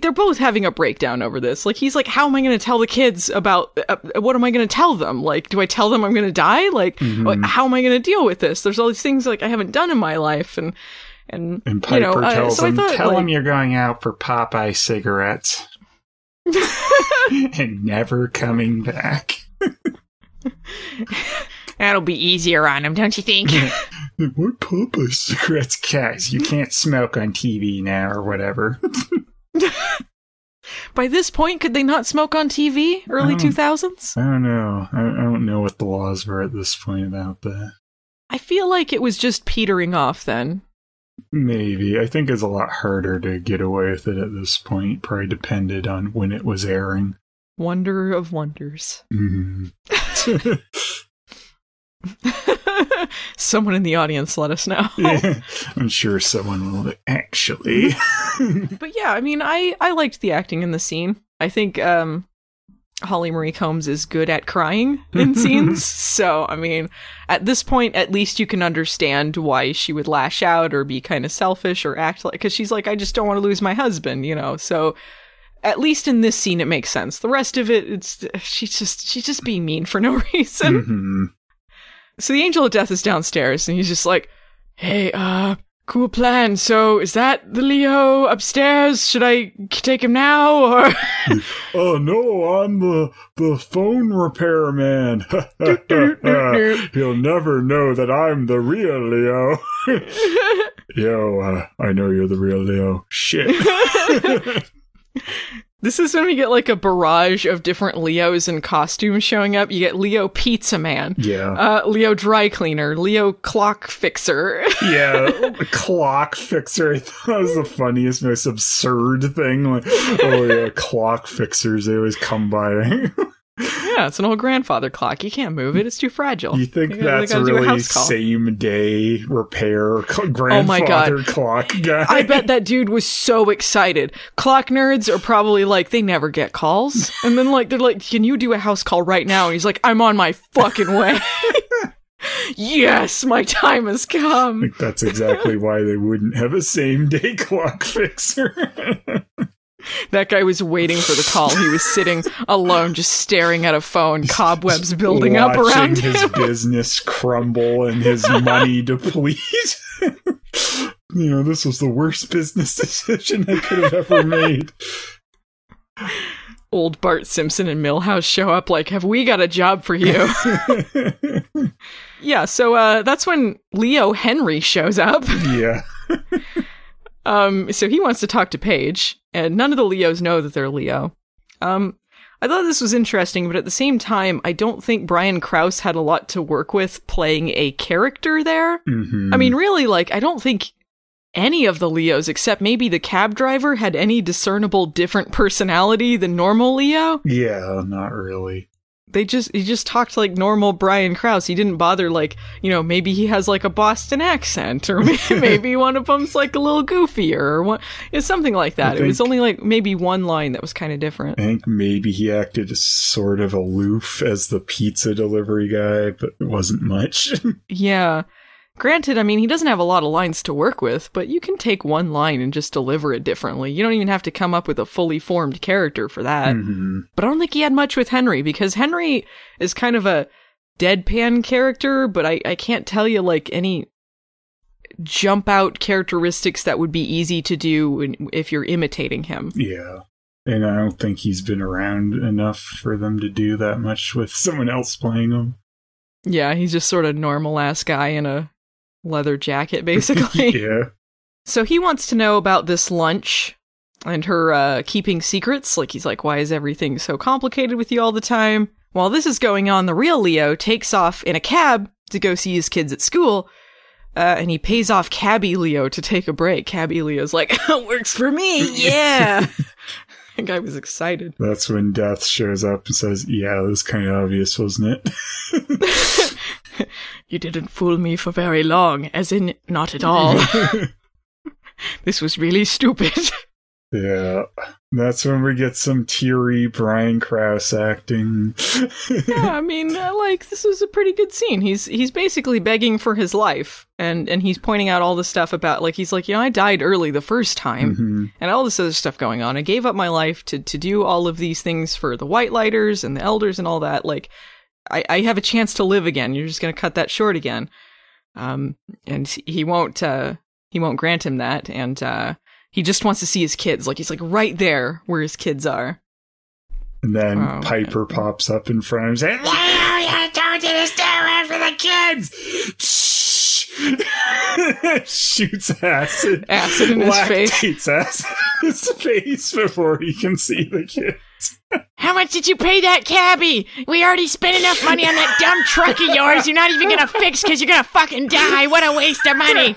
they're both having a breakdown over this. Like, he's like, "How am I going to tell the kids about? Uh, what am I going to tell them? Like, do I tell them I'm going to die? Like, Mhm. wh- how am I going to deal with this? There's all these things like I haven't done in my life, and and, And Piper you know, uh, tells so him, thought, "Tell like- him you're going out for Popeye cigarettes and never coming back." That'll be easier on him, don't you think? What Popeye cigarettes, guys? You can't smoke on TV now, or whatever. By this point, could they not smoke on TV? Early two thousands? I don't know. I, I don't know what the laws were at this point about that. I feel like it was just petering off then. Maybe. I think it's a lot harder to get away with it at this point. Probably depended on when it was airing. Wonder of wonders. Mhm. Someone in the audience let us know. Yeah, I'm sure someone will actually. But yeah, I mean, I I liked the acting in the scene. I think um Holly Marie Combs is good at crying in scenes. So, I mean, at this point at least you can understand why she would lash out or be kind of selfish or act like cuz she's like I just don't want to lose my husband, you know. So, at least in this scene it makes sense. The rest of it it's she's just she's just being mean for no reason. Mhm. So the angel of death is downstairs and he's just like, "Hey, uh, cool plan. So is that the Leo upstairs? Should I take him now or Oh no, I'm the the phone repairman. He'll never know that I'm the real Leo. Yo, uh, I know you're the real Leo. Shit. This is when we get like a barrage of different Leos in costumes showing up. You get Leo Pizza Man, yeah. uh, Leo Dry Cleaner, Leo Clock Fixer. Yeah, clock fixer. I thought that was the funniest, most absurd thing. Like, oh yeah, clock fixers. They always come by. yeah, it's an old grandfather clock. You can't move it. It's too fragile. You think gotta- they that's gotta do a really. Oh same day repair cl- oh my God. grandfather clock guy? I bet that dude was so excited. Clock nerds are probably like, they never get calls. And then like they're like, Can you do a house call right now? And he's like, I'm on my fucking way. yes, my time has I come. think that's exactly why they wouldn't have a same day clock fixer. That guy was waiting for the call. He was sitting alone, just staring at a phone, cobwebs building up around his him. business crumble and his money deplete. you know, this was the worst business decision I could have ever made. Old Bart Simpson and Milhouse show up like, Have we got a job for you? yeah, so uh, that's when Leo Henry shows up. yeah. Um, so he wants to talk to Paige, and none of the Leos know that they're Leo. Um, I thought this was interesting, but at the same time, I don't think Brian Krause had a lot to work with playing a character there. Mhm. I mean, really, like, I don't think any of the Leos, except maybe the cab driver, had any discernible different personality than normal Leo. yeah, not really. They just, he just talked like normal Brian Krause. He didn't bother, like, you know, maybe he has like a Boston accent, or maybe, one of them's like a little goofier, or what, something like that. I It was only like maybe one line that was kind of different. I think maybe he acted as sort of aloof as the pizza delivery guy, but it wasn't much. Yeah. Granted, I mean, he doesn't have a lot of lines to work with, but you can take one line and just deliver it differently. You don't even have to come up with a fully formed character for that. Mhm. But I don't think he had much with Henry because Henry is kind of a deadpan character, but I, I can't tell you like any jump out characteristics that would be easy to do if you're imitating him. Yeah. And I don't think he's been around enough for them to do that much with someone else playing him. Yeah, he's just sort of normal ass guy in a leather jacket, basically. yeah. So he wants to know about this lunch and her uh, keeping secrets. Like he's like, why is everything so complicated with you all the time? While this is going on, the real Leo takes off in a cab to go see his kids at school. Uh, and he pays off Cabby Leo to take a break. Cabby Leo's like, works for me, yeah. the guy was excited. That's when Death shows up and says, Yeah, it was kind of obvious, wasn't it? You didn't fool me for very long, as in, not at all. this was really stupid. yeah. That's when we get some teary Brian Krause acting. yeah, I mean, uh, like this was a pretty good scene. He's he's basically begging for his life, and and he's pointing out all the stuff about like he's like, you know, I died early the first time, Mhm. and all this other stuff going on. I gave up my life to to do all of these things for the White Lighters and the Elders and all that. Like, I I have a chance to live again. You're just gonna cut that short again. Um, and he won't uh he won't grant him that, and uh he just wants to see his kids. Like he's like right there where his kids are. And then Oh, Piper pops up in front of him saying, I told you to stay away from the kids. Shoots acid. Acid in his face. Acid in his face before he can see the kid. How much did you pay that cabbie? We already spent enough money on that dumb truck of yours. You're not even gonna fix because you're gonna fucking die. What a waste of money.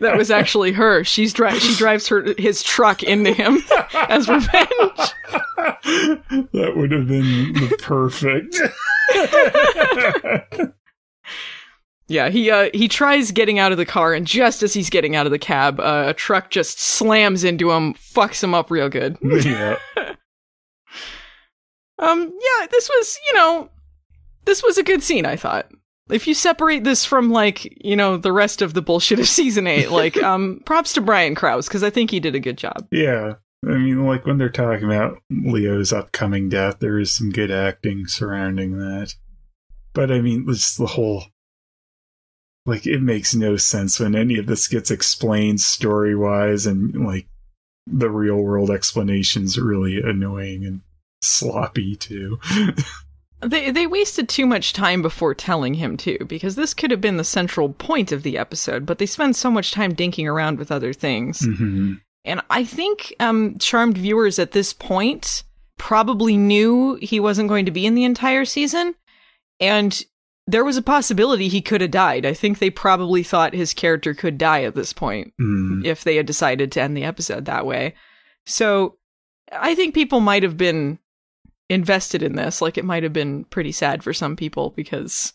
That was actually her. She's dri- she drives her his truck into him as revenge. That would have been the perfect. Yeah, he uh he tries getting out of the car, and just as he's getting out of the cab, uh, a truck just slams into him, fucks him up real good. yeah. Um, yeah, this was you know, this was a good scene. I thought. If you separate this from like you know the rest of the bullshit of season eight, like um, props to Brian Krause because I think he did a good job. Yeah. I mean, like when they're talking about Leo's upcoming death, there is some good acting surrounding that. But I mean, just the whole. Like, it makes no sense when any of this gets explained story wise, and like the real world explanation's really annoying and sloppy too. They they wasted too much time before telling him too, because this could have been the central point of the episode, but they spend so much time dinking around with other things. hmm And I think um, charmed viewers at this point probably knew he wasn't going to be in the entire season, and there was a possibility he could have died. I think they probably thought his character could die at this point mm if they had decided to end the episode that way. So I think people might have been invested in this. Like it might have been pretty sad for some people because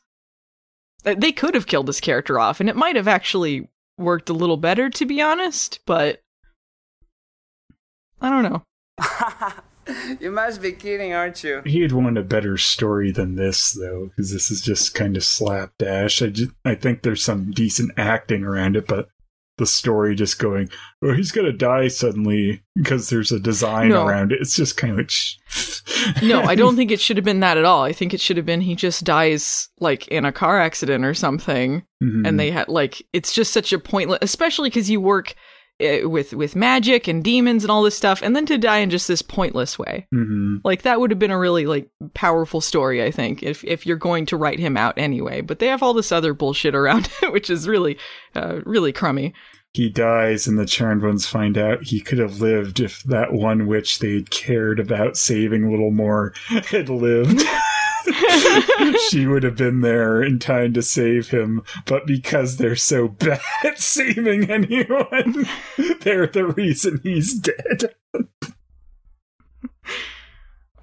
they could have killed this character off and it might have actually worked a little better, to be honest, but I don't know. you must be kidding, aren't you? He'd wanted a better story than this, though, because this is just kind of slapdash. I just, I think there's some decent acting around it, but the story just going, "Oh, he's gonna die suddenly" because there's a design No. around it. It's just kind of like, shh. No, I don't think it should have been that at all. I think it should have been he just dies like in a car accident or something. Mhm. and they had like it's just such a pointless especially because you work with with magic and demons and all this stuff and then to die in just this pointless way Mhm. like that would have been a really like powerful story i think if if you're going to write him out anyway but they have all this other bullshit around it which is really uh really crummy he dies, and the charmed ones find out he could have lived if that one witch they cared about saving a little more had lived. she would have been there in time to save him, but because they're so bad at saving anyone, they're the reason he's dead.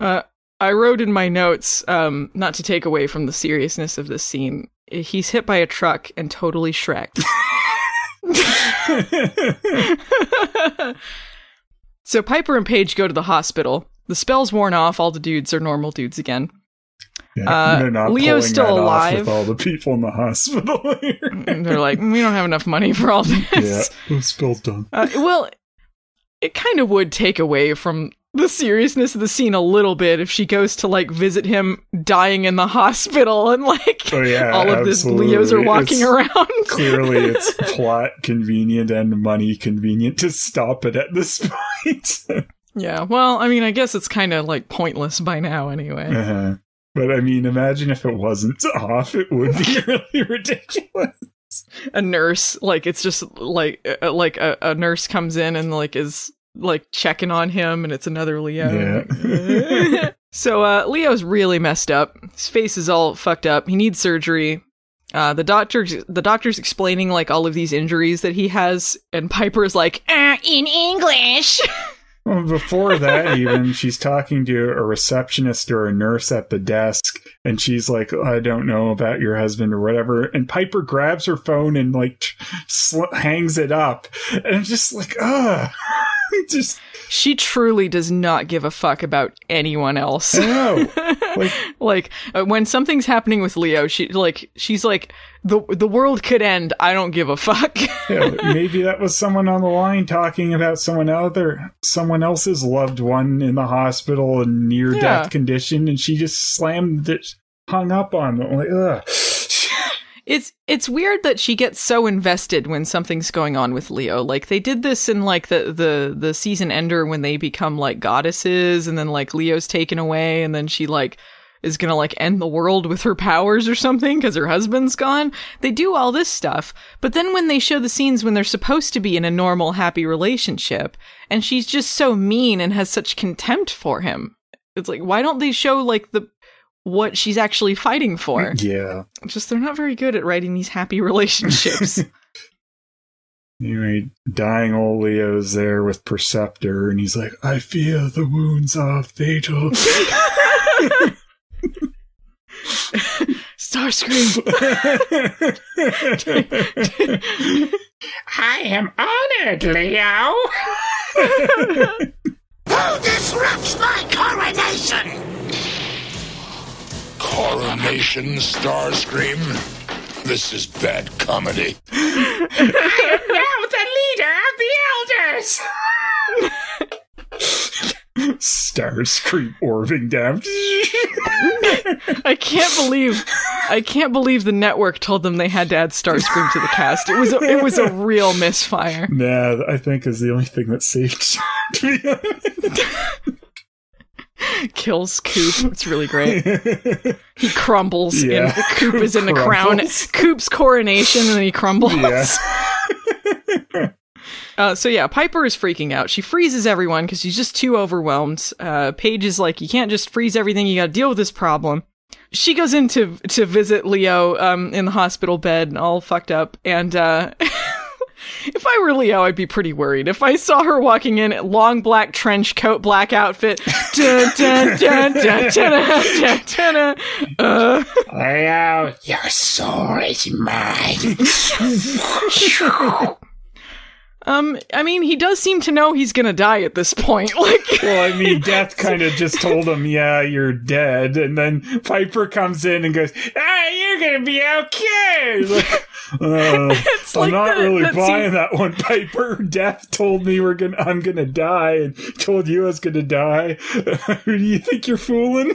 uh i wrote in my notes um not to take away from the seriousness of this scene he's hit by a truck and totally shreked so Piper and Paige go to the hospital. The spell's worn off. All the dudes are normal dudes again. Yeah, Uh, they're not Leo's still alive. with all the people in the hospital. They're like, we don't have enough money for all this. yeah, the spell's done. Uh, well, it kind of would take away from the seriousness of the scene a little bit if she goes to like visit him dying in the hospital and like Oh yeah, all of this absolutely. Leos are walking It's- around. Clearly, it's plot convenient and money convenient to stop it at this point. yeah, well, I mean, I guess it's kind of like pointless by now anyway. uh-huh. But I mean, imagine if it wasn't off, it would be really ridiculous. a nurse like it's just like uh, like a, a nurse comes in and like is like checking on him and it's another leo Yeah. so uh leo's really messed up his face is all fucked up he needs surgery uh the doctor the doctor's explaining like all of these injuries that he has and piper's like Uh, in English. Well, before that, even she's talking to a receptionist or a nurse at the desk, and she's like, "I don't know about your husband or whatever." And Piper grabs her phone and like sl- hangs it up, and I'm just like, "Ugh." just she truly does not give a fuck about anyone else know. Like, like uh, when something's happening with Leo, she like she's like the the world could end. I don't give a fuck. yeah, maybe that was someone on the line talking about someone other, someone else's loved one in the hospital in near Yeah. death condition, and she just slammed it, hung up on them. Like, ugh. It's it's weird that she gets so invested when something's going on with Leo. Like they did this in like the the the season ender when they become like goddesses, and then like Leo's taken away, and then she like is gonna like end the world with her powers or something because her husband's gone. They do all this stuff, but then when they show the scenes when they're supposed to be in a normal, happy relationship, and she's just so mean and has such contempt for him, it's like why don't they show like the what she's actually fighting for? yeah. just they're not very good at writing these happy relationships. Anyway, dying old Leo's there with Perceptor, and he's like, I feel the wounds are fatal. Starscream. I am honored, Leo. Who disrupts my coronation? Coronation Starscream? This is bad comedy. i now the leader of the elders. Starscream orbing down. I can't believe I can't believe the network told them they had to add Starscream to the cast. It was a, it was a real misfire. nah, I think is the only thing that saved. to be honest. Kills Coop. It's really great. He crumbles. Yeah. In, Coop is in the crown. Coop's coronation, and then he crumbles. yeah. Uh, so yeah, Piper is freaking out. She freezes everyone because she's just too overwhelmed. Uh, Paige is like, "You can't just freeze everything. You got to deal with this problem." She goes in to to visit Leo um, in the hospital bed, all fucked up. And uh, if I were Leo, I'd be pretty worried. If I saw her walking in, long black trench coat, black outfit. Leo, your soul is mine. um, I mean, he does seem to know he's gonna die at this point. Like, Well, I mean, Death kind of just told him, "Yeah, you're dead," and then Piper comes in and goes, "Ah, you're gonna be okay." Like, uh, It's I'm like not that- really that buying scene- that one. Piper, Death told me we're gonna, I'm gonna die, and told you I was gonna die. Who do you think you're fooling?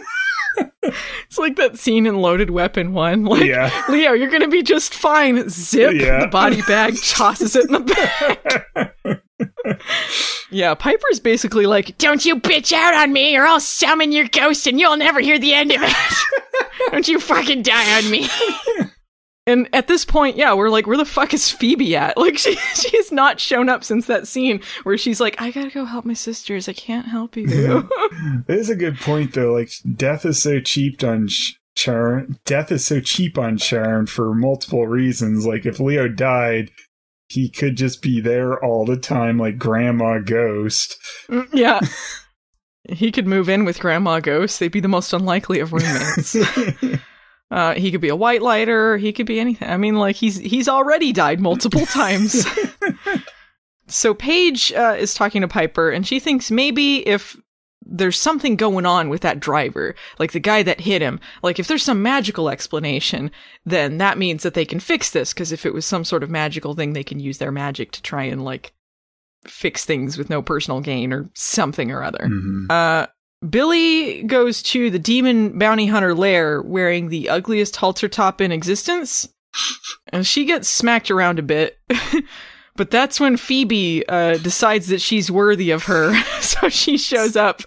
It's like that scene in Loaded Weapon 1. Like, Yeah. Leo, you're gonna be just fine. Zip Yeah. the body bag, tosses it in the back. yeah, Piper's basically like, Don't you bitch out on me or I'll summon your ghost and you'll never hear the end of it. Don't you fucking die on me. and at this point, yeah, we're like, where the fuck is Phoebe at? Like, she she has not shown up since that scene where she's like, I gotta go help my sisters. I can't help you. That is a good point, though. Like, Death is so cheap on sh- Charm. Death is so cheap on Charm for multiple reasons. Like, if Leo died, he could just be there all the time, like Grandma Ghost. Mm, yeah. He could move in with Grandma Ghost. They'd be the most unlikely of roommates. Uh, he could be a white lighter. He could be anything. I mean, like he's he's already died multiple times. so Paige uh, is talking to Piper, and she thinks maybe if there's something going on with that driver, like the guy that hit him, like if there's some magical explanation, then that means that they can fix this. Because if it was some sort of magical thing, they can use their magic to try and like fix things with no personal gain or something or other. Mhm. Uh, Billie goes to the demon bounty hunter lair wearing the ugliest halter top in existence. And she gets smacked around a bit. But that's when Phoebe uh, decides that she's worthy of her, so she shows up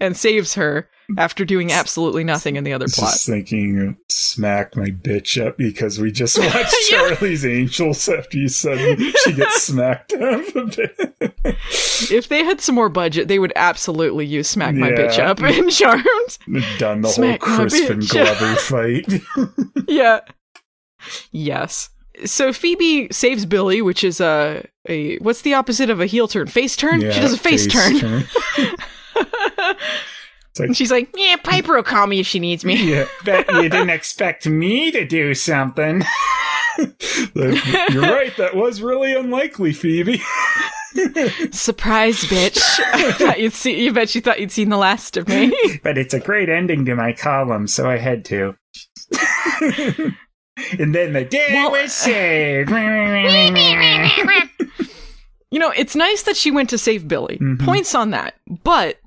and saves her after doing absolutely nothing in the other plot. Just thinking, smack my bitch up because we just watched Charlie's Angels after you said she gets smacked up a bit. If they had some more budget, they would absolutely use "Smack My Bitch Up" in Charmed. Done the Smack whole Crispin. Glover fight. yeah. Yes. So Phoebe saves Billie, which is a a what's the opposite of a heel turn? Face turn. she does a face, turn. It's like, And she's like, Yeah, Piper will call me if she needs me. yeah, Bet you didn't expect me to do something. like, you're right. That was really unlikely, Phoebe. "Surprise, bitch! I thought you'd see. You bet you thought you'd seen the last of me." But it's a great ending to my column, so I had to. and then the day Well, was saved. You know, it's nice that she went to save Billie. Mm-hmm. Points on that. But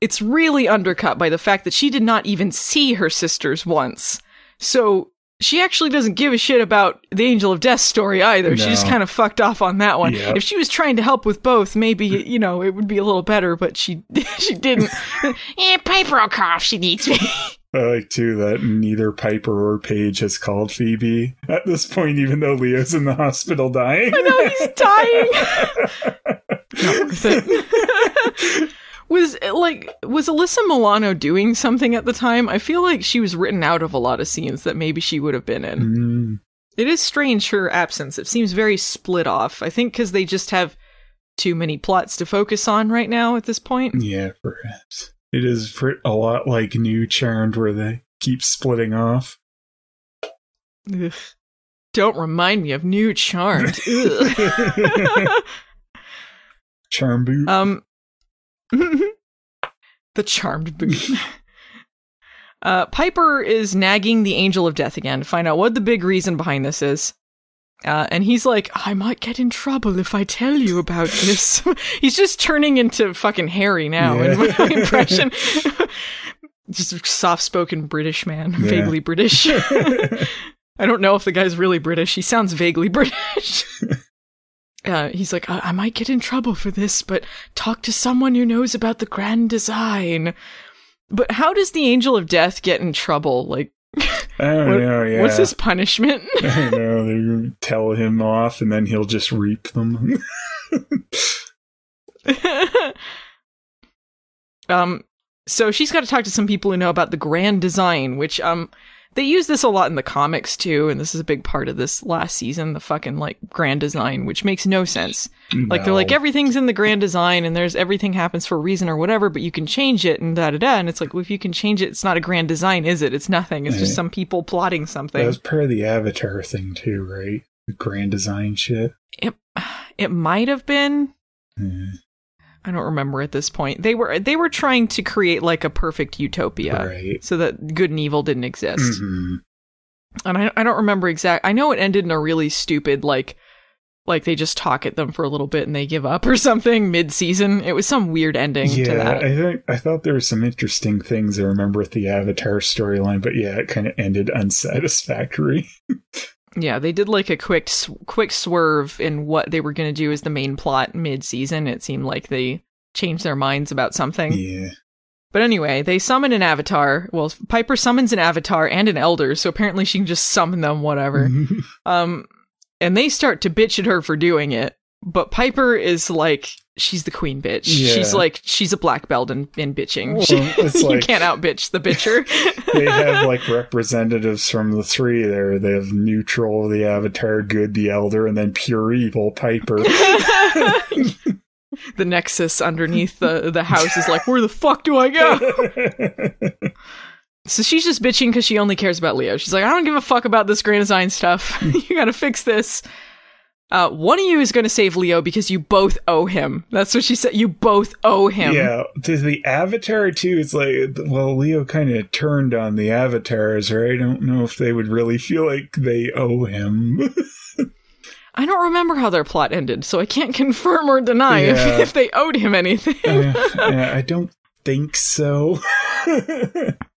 it's really undercut by the fact that she did not even see her sisters once. So she actually doesn't give a shit about the Angel of Death story either. She just kind of fucked off on that one. Yep. If she was trying to help with both, maybe, you know, it would be a little better, but she she didn't. Yeah, Piper will call if she needs me. I like too that neither Piper or Paige has called Phoebe at this point, even though Leo's in the hospital dying. I know he's dying. Not worth it. was like was Alyssa Milano doing something at the time? I feel like she was written out of a lot of scenes that maybe she would have been in. Mm, It is strange her absence. It seems very split off. I think because they just have too many plots to focus on right now at this point. yeah, perhaps. It is for a lot like New Charmed where they keep splitting off. Ugh. Don't remind me of New Charmed. Charm boot. Um, the charmed boot. Uh, Piper is nagging the Angel of Death again to find out what the big reason behind this is. Uh, and he's like, I might get in trouble if I tell you about this. he's just turning into fucking Harry now, in my Yeah. impression. just a soft spoken British man, Yeah. vaguely British. I don't know if the guy's really British. He sounds vaguely British. Uh, he's like, I-, I might get in trouble for this, but talk to someone who knows about the grand design. But how does the Angel of Death get in trouble? Like, I don't what- know, yeah. what's his punishment? I don't know. They're gonna tell him off and then he'll just reap them. um, so she's got to talk to some people who know about the grand design, which um, they use this a lot in the comics too, and this is a big part of this last season. The fucking like grand design, which makes no sense. Like they're like everything's in the grand design, and there's everything happens for a reason or whatever, but you can change it and da da da. And it's like, well, if you can change it, it's not a grand design, is it? It's nothing. It's just some people plotting something. That was part of the Avatar thing too, right? The grand design shit. It it might have been. I don't remember at this point. They were they were trying to create like a perfect utopia, Right. so that good and evil didn't exist. Mhm. And I I don't remember exact. I know it ended in a really stupid like like they just talk at them for a little bit and they give up or something mid season. It was some weird ending to Yeah, that. I think I thought there were some interesting things I remember with the Avatar storyline, but yeah, it kind of ended unsatisfactory. Yeah, they did like a quick quick swerve in what they were going to do as the main plot mid season. It seemed like they changed their minds about something. Yeah, But anyway, they summon an avatar. Well, Piper summons an avatar and an elder, so apparently she can just summon them whatever. um and they start to bitch at her for doing it. But Piper is like she's the queen bitch. Yeah. She's like she's a black belt in, in bitching. Well, She- it's you like- can't out bitch the bitcher. they have like representatives from the three there. They have neutral, the Avatar, good, the Elder, and then pure evil, Piper. the nexus underneath the the house is like, where the fuck do I go? So she's just bitching because she only cares about Leo. She's like, I don't give a fuck about this grand design stuff. you gotta fix this. Uh, one of you is gonna save Leo because you both owe him. That's what she said. You both owe him. Yeah, to the Avatar too. It's like, well, Leo kind of turned on the Avatars, or I don't know if they would really feel like they owe him. I don't remember how their plot ended, so I can't confirm or deny Yeah. if, if they owed him anything. Uh, I don't think so.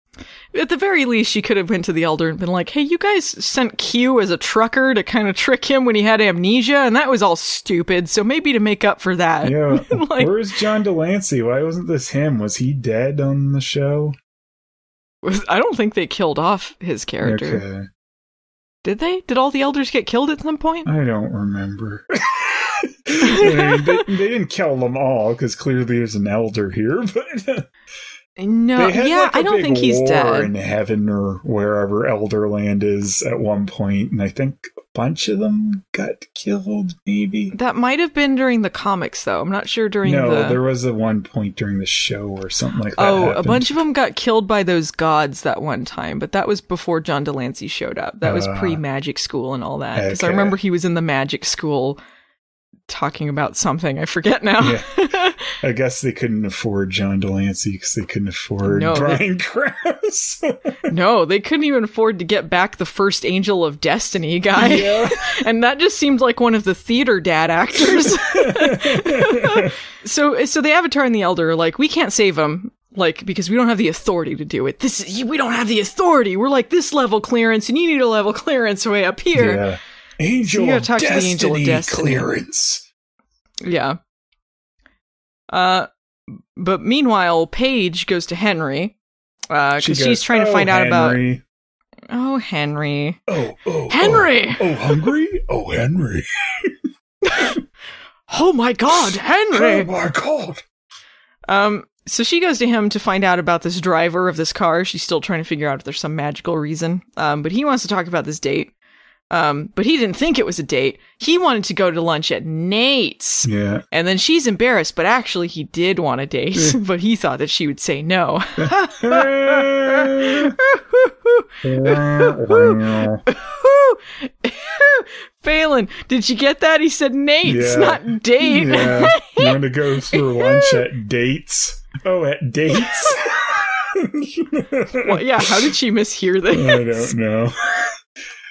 At the very least, she could have went to the elder and been like, "Hey, you guys sent Q as a trucker to kind of trick him when he had amnesia, and that was all stupid. So maybe to make up for that, Yeah. like, Where's John de Lancie? Why wasn't this him? Was he dead on the show? I don't think they killed off his character. Okay. Did they? Did all the elders get killed at some point? I don't remember. I mean, they, they didn't kill them all because clearly there's an elder here, but No, yeah, like I don't think he's dead. in heaven or wherever Elderland is at one point, and I think a bunch of them got killed. Maybe That might have been during the comics, though. I'm not sure during no, the. there was a one point during the show or something like that. Oh, a bunch of them got killed by those gods that one time, but that was before John de Lancie showed up. That was Ah. pre magic school and all that. Because I remember he was in the magic school talking about something. I forget now. Yeah. I guess they couldn't afford John de Lancie because they couldn't afford No, they- Brian Krause. no, they couldn't even afford to get back the first Angel of Destiny guy. Yeah. and that just seemed like one of the theater dad actors. so, so the Avatar and the Elder are like, we can't save him. Like, because we don't have the authority to do it. This is, we don't have the authority. We're like this level clearance, and you need a level clearance way up here. yeah. Angel you gotta of talk to the Destiny Angel of Destiny. clearance. Yeah. Uh, but meanwhile, Paige goes to Henry, uh, She because she's trying to "Oh, find out about. Oh, Henry. Oh, oh, Henry! Oh, oh, hungry? Oh, Henry. Oh my God, Henry. Oh my god. Um, so she goes to him to find out about this driver of this car. She's still trying to figure out if there's some magical reason. Um, but he wants to talk about this date. Um, but he didn't think it was a date. He wanted to go to lunch at Nate's. Yeah. And then she's embarrassed, but actually he did want a date, but he thought that she would say no. Phelan, did you get that? He said Nate's, Yeah. not date. yeah. You want to go for lunch at dates? Oh, at dates? well, yeah, how did she mishear that? I don't know.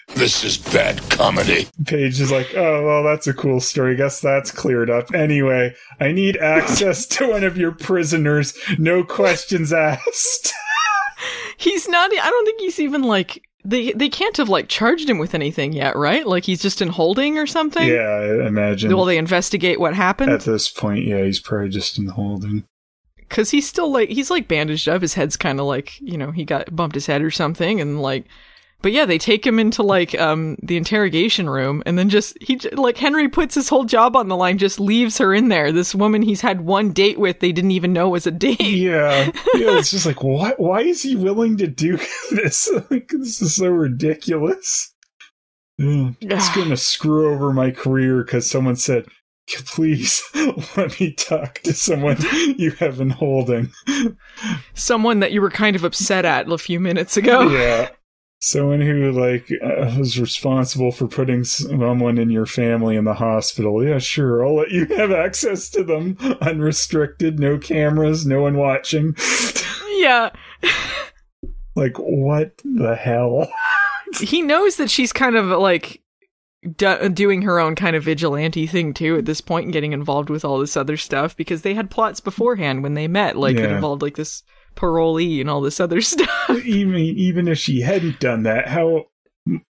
This is bad comedy. Paige is like, oh, well, that's a cool story. Guess that's cleared up. Anyway, I need access to one of your prisoners. No questions asked. He's not. I don't think he's even like they. They can't have like charged him with anything yet, right? Like he's just in holding or something. yeah, I imagine. Will they investigate what happened? At this point, yeah, he's probably just in holding. Because he's still like he's like bandaged up. His head's kind of like you know he got bumped his head or something, and like. But yeah, they take him into like um the interrogation room, and then just he like Henry puts his whole job on the line, just leaves her in there. This woman he's had one date with, they didn't even know was a date. Yeah, yeah. It's just like, what? Why is he willing to do this? Like, this is so ridiculous. Yeah, it's gonna screw over my career because someone said, "Please let me talk to someone you have been holding." Someone that you were kind of upset at a few minutes ago. Yeah, someone who like uh, was responsible for putting someone in your family in the hospital. Yeah, sure, I'll let you have access to them, unrestricted, no cameras, no one watching. yeah. Like, what the hell? he knows that she's kind of like do- doing her own kind of vigilante thing too at this point and getting involved with all this other stuff because they had plots beforehand when they met like it involved like this parolee and all this other stuff even even if she hadn't done that, how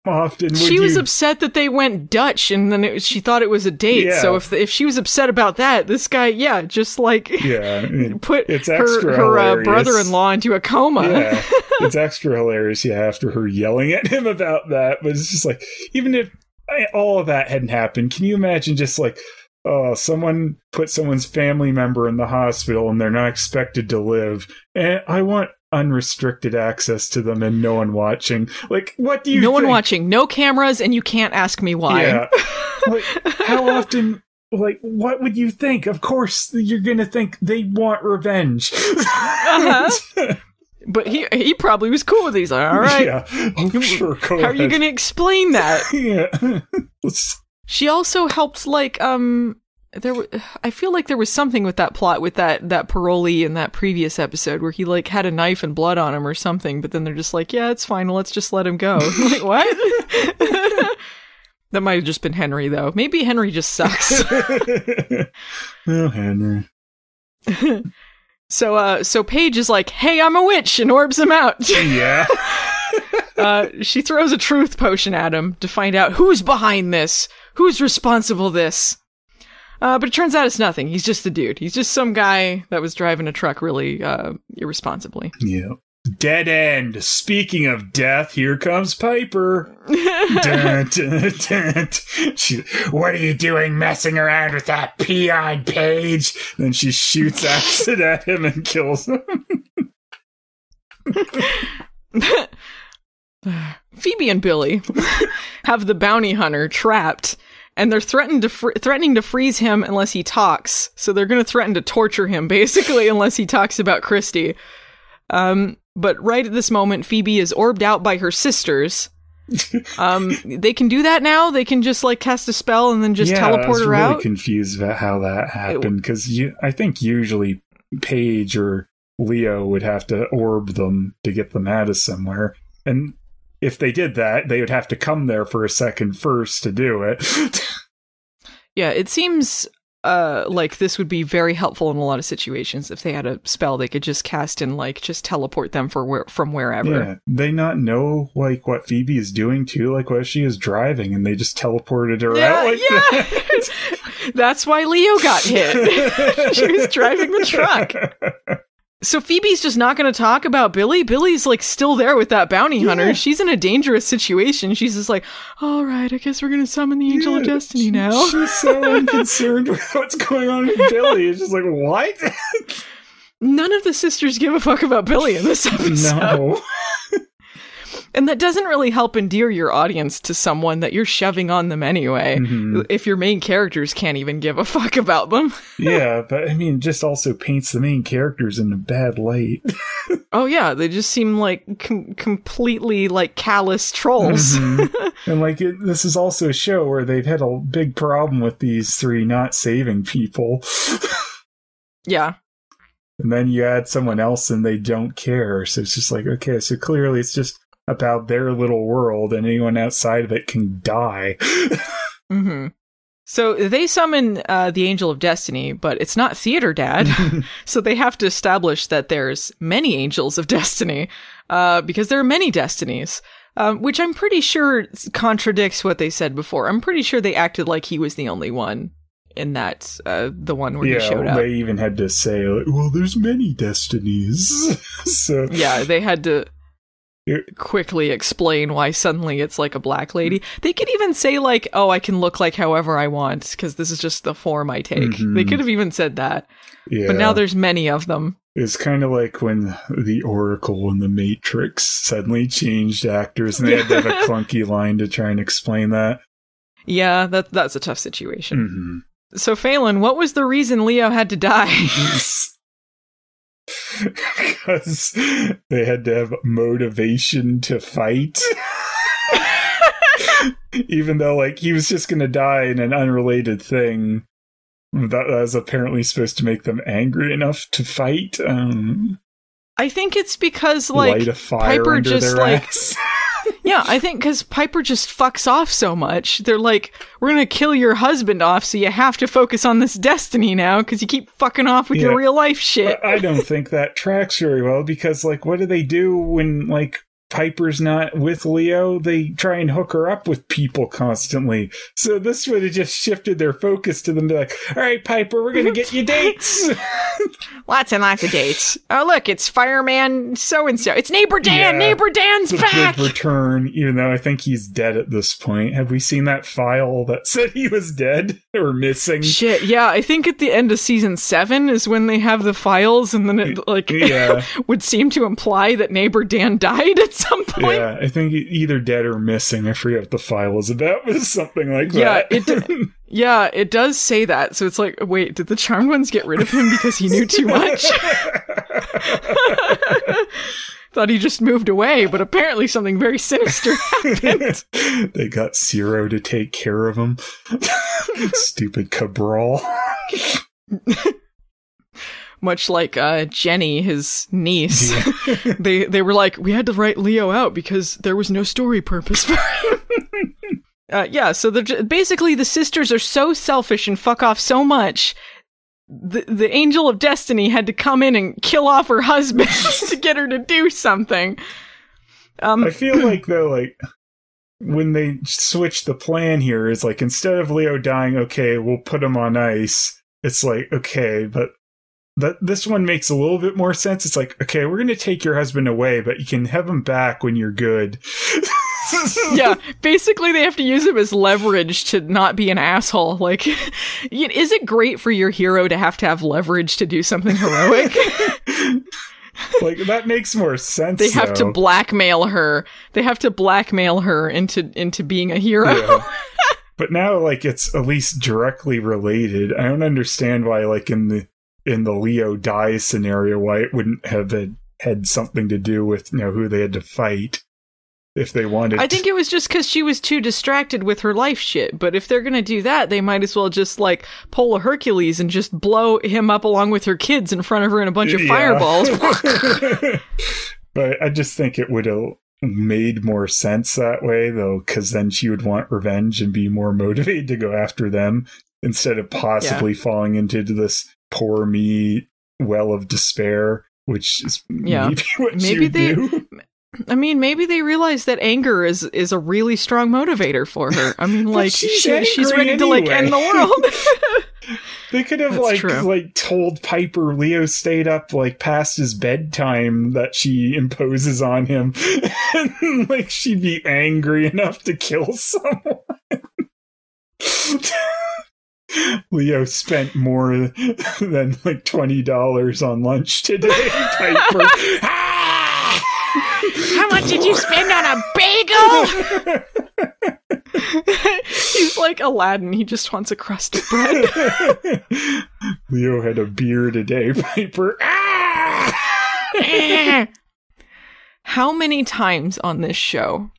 often would she you? was upset that they went dutch and then it she thought it was a date Yeah. so if if she was upset about that this guy yeah just like yeah, I mean, put it's her, her uh, brother-in-law into a coma yeah, it's extra hilarious. Yeah, after her yelling at him about that, but it's just like even if I, all of that hadn't happened, can you imagine just like. Oh, someone put someone's family member in the hospital and they're not expected to live. And I want unrestricted access to them and no one watching. Like, what do you no one watching no cameras and you can't ask me why Yeah. like, how often, like, what would you think? Of course, you're going to think they want revenge. Uh-huh. But he he probably was cool with it. He's like, all right. Yeah. Oh, sure. How are you going to explain that? Yeah. Let's- She also helped, like, um, there. wa- I feel like there was something with that plot with that that parolee in that previous episode where he like had a knife and blood on him or something. But then they're just like, yeah, it's fine. Let's just let him go. Like what? that might have just been Henry though. Maybe Henry just sucks. oh, Henry. So, uh, so Paige is like, "Hey, I'm a witch," and orbs him out. Yeah. Uh, she throws a truth potion at him to find out who's behind this, who's responsible this. Uh, but it turns out it's nothing. He's just a dude. He's just some guy that was driving a truck really uh, irresponsibly. Yeah. Dead end. Speaking of death, here comes Piper. dun, dun, dun. She, what are you doing messing around with that peon page? Then she shoots acid at him and kills him. Phoebe and Billie have the bounty hunter trapped, and they're threatened to fr- threatening to freeze him unless he talks. So they're going to threaten to torture him basically unless he talks about Christy. Um, but right at this moment, Phoebe is orbed out by her sisters. um, they can do that now. They can just like cast a spell and then just yeah, teleport I was her really out. confused about how that happened because I think usually Paige or Leo would have to orb them to get them out of somewhere, and if they did that, they would have to come there for a second first to do it. yeah, it seems uh, like this would be very helpful in a lot of situations. If they had a spell, they could just cast and like just teleport them for where from wherever. Yeah, they not know like what Phoebe is doing too, like what she is driving, and they just teleported her Yeah, out like yeah. that. That's why Leo got hit. she was driving the truck. So Phoebe's just not going to talk about Billy. Billy's like still there with that bounty hunter. Yeah. She's in a dangerous situation. She's just like, all right, I guess we're going to summon the Angel of Yeah, Destiny now. She's so unconcerned with what's going on with Billy. It's just like what? None of the sisters give a fuck about Billy in this episode. no. And that doesn't really help endear your audience to someone that you're shoving on them anyway. Mhm. If your main characters can't even give a fuck about them. Yeah, but I mean, just also paints the main characters in a bad light. Oh yeah, they just seem like com- completely like callous trolls. Mhm. and like, it, this is also a show where they've had a big problem with these three not saving people. yeah. and then you add someone else and they don't care. So it's just like, okay, so clearly it's just about their little world and anyone outside of it can die. hmm So they summon uh, the Angel of Destiny, but it's not Theater Dad. so they have to establish that there's many Angels of Destiny, uh, because there are many destinies. Um, which I'm pretty sure contradicts what they said before. I'm pretty sure they acted like he was the only one in that, uh, the one where yeah, he showed up. they even had to say, like, well, there's many destinies. so yeah, they had to quickly explain why suddenly it's like a black lady. They could even say like, "Oh, I can look like however I want because this is just the form I take." Mhm. They could have even said that. yeah. But now there's many of them. It's kind of like when the Oracle and the Matrix suddenly changed actors and they had to have a clunky line to try and explain that. Yeah, that that's a tough situation. hmm So Phelan, what was the reason Leo had to die? because they had to have motivation to fight. Even though, like, he was just going to die in an unrelated thing that was apparently supposed to make them angry enough to fight. Um, I think it's because like light a fire Piper just like. yeah, I think because Piper just fucks off so much. They're like, we're gonna kill your husband off, so you have to focus on this destiny now because you keep fucking off with Yeah. your real life shit. I don't think that tracks very well because, like, what do they do when, like, Piper's not with Leo? They try and hook her up with people constantly. So this would have just shifted their focus to them. Be like, all right, Piper, we're gonna get you dates. Lots and lots of dates. Oh, look, it's fireman so and so. It's neighbor Dan. Yeah. Neighbor Dan's back. return, even though I think he's dead at this point. Have we seen that file that said he was dead or missing? Shit, yeah, I think at the end of season seven is when they have the files, and then it like Yeah. would seem to imply that neighbor Dan died at some point. Yeah, I think either dead or missing. I forget what the file was about. It was something like Yeah, that. it d- yeah, it does say that. So it's like, wait, did the Charmed Ones get rid of him because he knew too much? Thought he just moved away, but apparently something very sinister happened. they got Zero to take care of him. Stupid Cabral. Much like uh, Jenny, his niece, they they were like, we had to write Leo out because there was no story purpose for him. Uh, yeah, so they're basically the sisters are so selfish and fuck off so much the the angel of destiny had to come in and kill off her husband to get her to do something. Um, I feel like though, like when they switch the plan here, is like instead of Leo dying, okay, we'll put him on ice. It's like okay, but that this one makes a little bit more sense. It's like okay, we're gonna take your husband away, but you can have him back when you're good. yeah, basically they have to use him as leverage to not be an asshole. Like, is it great for your hero to have to have leverage to do something heroic? like that makes more sense. they have though. to blackmail her. They have to blackmail her into into being a hero. Yeah. but now like it's at least directly related. I don't understand why like in the in the Leo die scenario why it wouldn't have had, had something to do with you know who they had to fight if they wanted. I think it was just because she was too distracted with her life shit. But if they're gonna do that, they might as well just like pull a Hercules and just blow him up along with her kids in front of her in a bunch of Yeah. fireballs. but I just think it would have made more sense that way though because then she would want revenge and be more motivated to go after them instead of possibly falling into this poor me well of despair which is Yeah. maybe what Maybe they- do. I mean, maybe they realize that anger is is a really strong motivator for her. I mean, like she's she, she's ready to like end the world. They could have That's like true. like told Piper Leo stayed up like past his bedtime that she imposes on him, and like she'd be angry enough to kill someone. Leo spent more than like twenty dollars on lunch today. Piper, ah! How much did you spend on a bagel? He's like Aladdin. He just wants a crust of bread. Leo had a beer today. Piper, ah! How many times on this show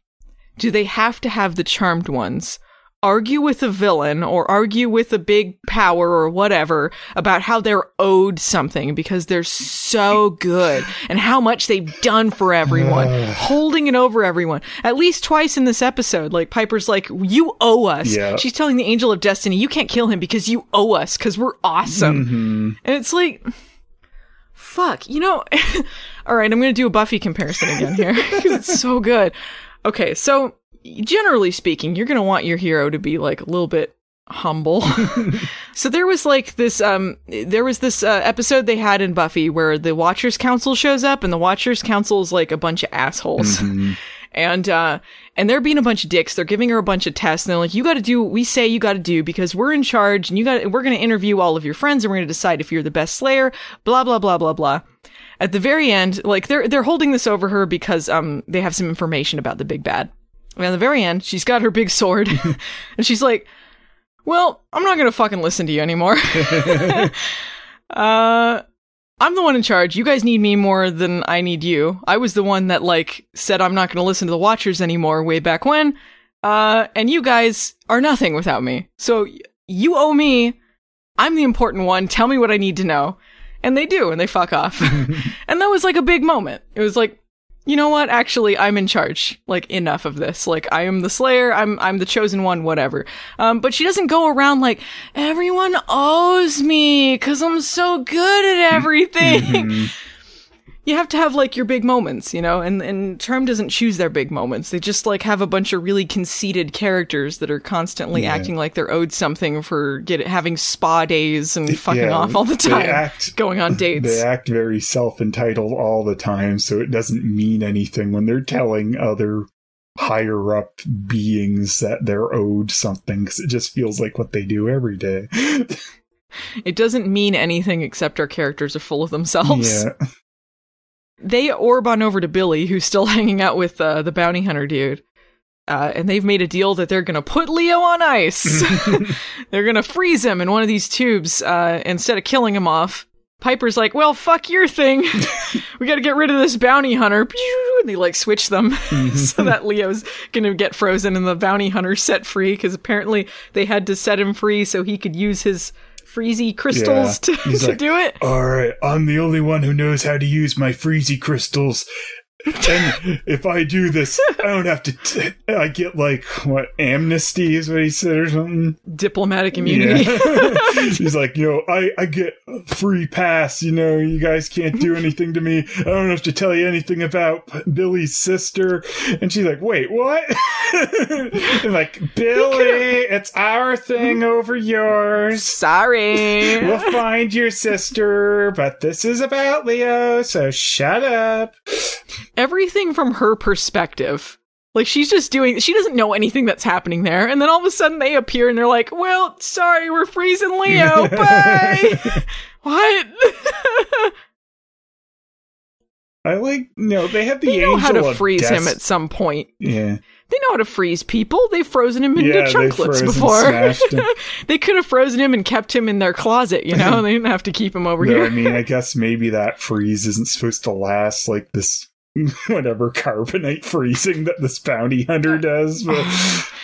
do they have to have the charmed ones argue with a villain or argue with a big power or whatever about how they're owed something because they're so good and how much they've done for everyone, holding it over everyone. At least twice in this episode, like Piper's like, "You owe us." Yeah. She's telling the Angel of Destiny, "You can't kill him because you owe us because we're awesome." Mhm. And it's like, fuck, you know. all right, I'm going to do a Buffy comparison again here because it's so good. Okay, so generally speaking, you're going to want your hero to be like a little bit humble. so there was like this um there was this uh, episode they had in Buffy where the Watchers Council shows up and the Watchers Council is like a bunch of assholes. And uh and they're being a bunch of dicks. They're giving her a bunch of tests and they're like, You gotta do what we say you gotta do because we're in charge and you got we're gonna interview all of your friends and we're gonna decide if you're the best slayer, blah blah blah blah blah. At the very end, like they're they're holding this over her because um they have some information about the big bad. And at the very end, she's got her big sword and she's like, Well, I'm not gonna fucking listen to you anymore. uh I'm the one in charge. You guys need me more than I need you. I was the one that like said I'm not going to listen to the Watchers anymore way back when. Uh, and you guys are nothing without me. So y- you owe me. I'm the important one. Tell me what I need to know. And they do, and they fuck off. and that was like a big moment. It was like, you know what? Actually, I'm in charge. Like enough of this. Like I am the Slayer. I'm I'm the chosen one. Whatever. Um, but she doesn't go around like everyone owes me because I'm so good at everything. You have to have like your big moments, you know. And and Charm doesn't choose their big moments. They just like have a bunch of really conceited characters that are constantly Yeah. acting like they're owed something for get having spa days and fucking Yeah, off all the time, act- going on dates. They act very self entitled all the time, so it doesn't mean anything when they're telling other higher up beings that they're owed something, 'cause it just feels like what they do every day. It doesn't mean anything except our characters are full of themselves. yeah. They orb on over to Billy, who's still hanging out with uh, the bounty hunter dude. Uh, and they've made a deal that they're going to put Leo on ice. they're going to freeze him in one of these tubes uh, instead of killing him off. Piper's like, well, fuck your thing. we got to get rid of this bounty hunter. And they like switch them so that Leo's going to get frozen and the bounty hunter set free because apparently they had to set him free so he could use his freezy crystals Yeah. to, to like, do it. All right, I'm the only one who knows how to use my freezy crystals. And if I do this, I don't have to. T- I get like what amnesty is what he said or something. Diplomatic immunity. Yeah. He's like, you know, I I get a free pass. You know, you guys can't do anything to me. I don't have to tell you anything about Billy's sister. And she's like, wait, what? and like, Billy, it's our thing over yours. Sorry. We'll find your sister, but this is about Leo, so shut up. Everything from her perspective. Like she's just doing she doesn't know anything that's happening there. And then all of a sudden they appear and they're like, Well, sorry, we're freezing Leo. Bye. what? I like no, they have the they know how to freeze him at some point. Yeah. They know how to freeze people. They've frozen him into Yeah, chunklets before. they could have frozen him and kept him in their closet, you know? they didn't have to keep him over No, here. I mean, I guess maybe that freeze isn't supposed to last like this whatever carbonite freezing that this bounty hunter does. But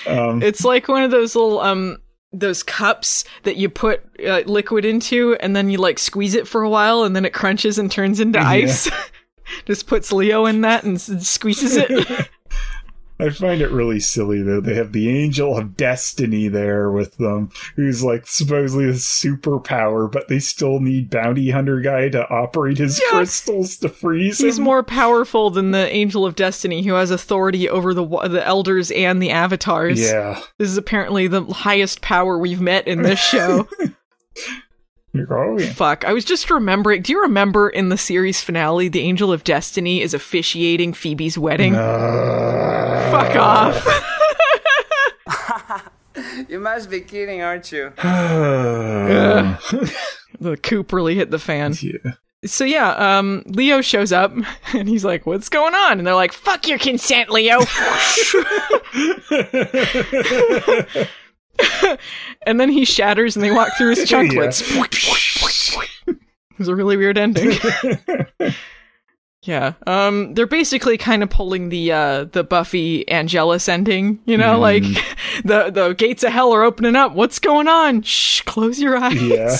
um, It's like one of those little um those cups that you put uh, liquid into and then you like squeeze it for a while and then it crunches and turns into Yeah. ice. Just puts Leo in that and s- squeezes it. I find it really silly though. They have the angel of destiny there with them, who's like supposedly a superpower, but they still need bounty hunter guy to operate his Yeah. crystals to freeze him. He's him. more powerful than the Angel of Destiny who has authority over the the elders and the avatars. yeah. This is apparently the highest power we've met in this show. Oh yeah. Fuck. I was just remembering. Do you remember in the series finale, the Angel of Destiny is officiating Phoebe's wedding? Uh, Fuck off. You must be kidding, aren't you? yeah. the coop really hit the fan. yeah. So yeah, um, Leo shows up and he's like, "What's going on?" And they're like, "Fuck your consent, Leo." and then he shatters and they walk through his chunklets. it was a really weird ending. yeah. Um they're basically kind of pulling the uh the Buffy Angelus ending, you know, like the the gates of hell are opening up. What's going on? Shh, close your eyes. Yeah.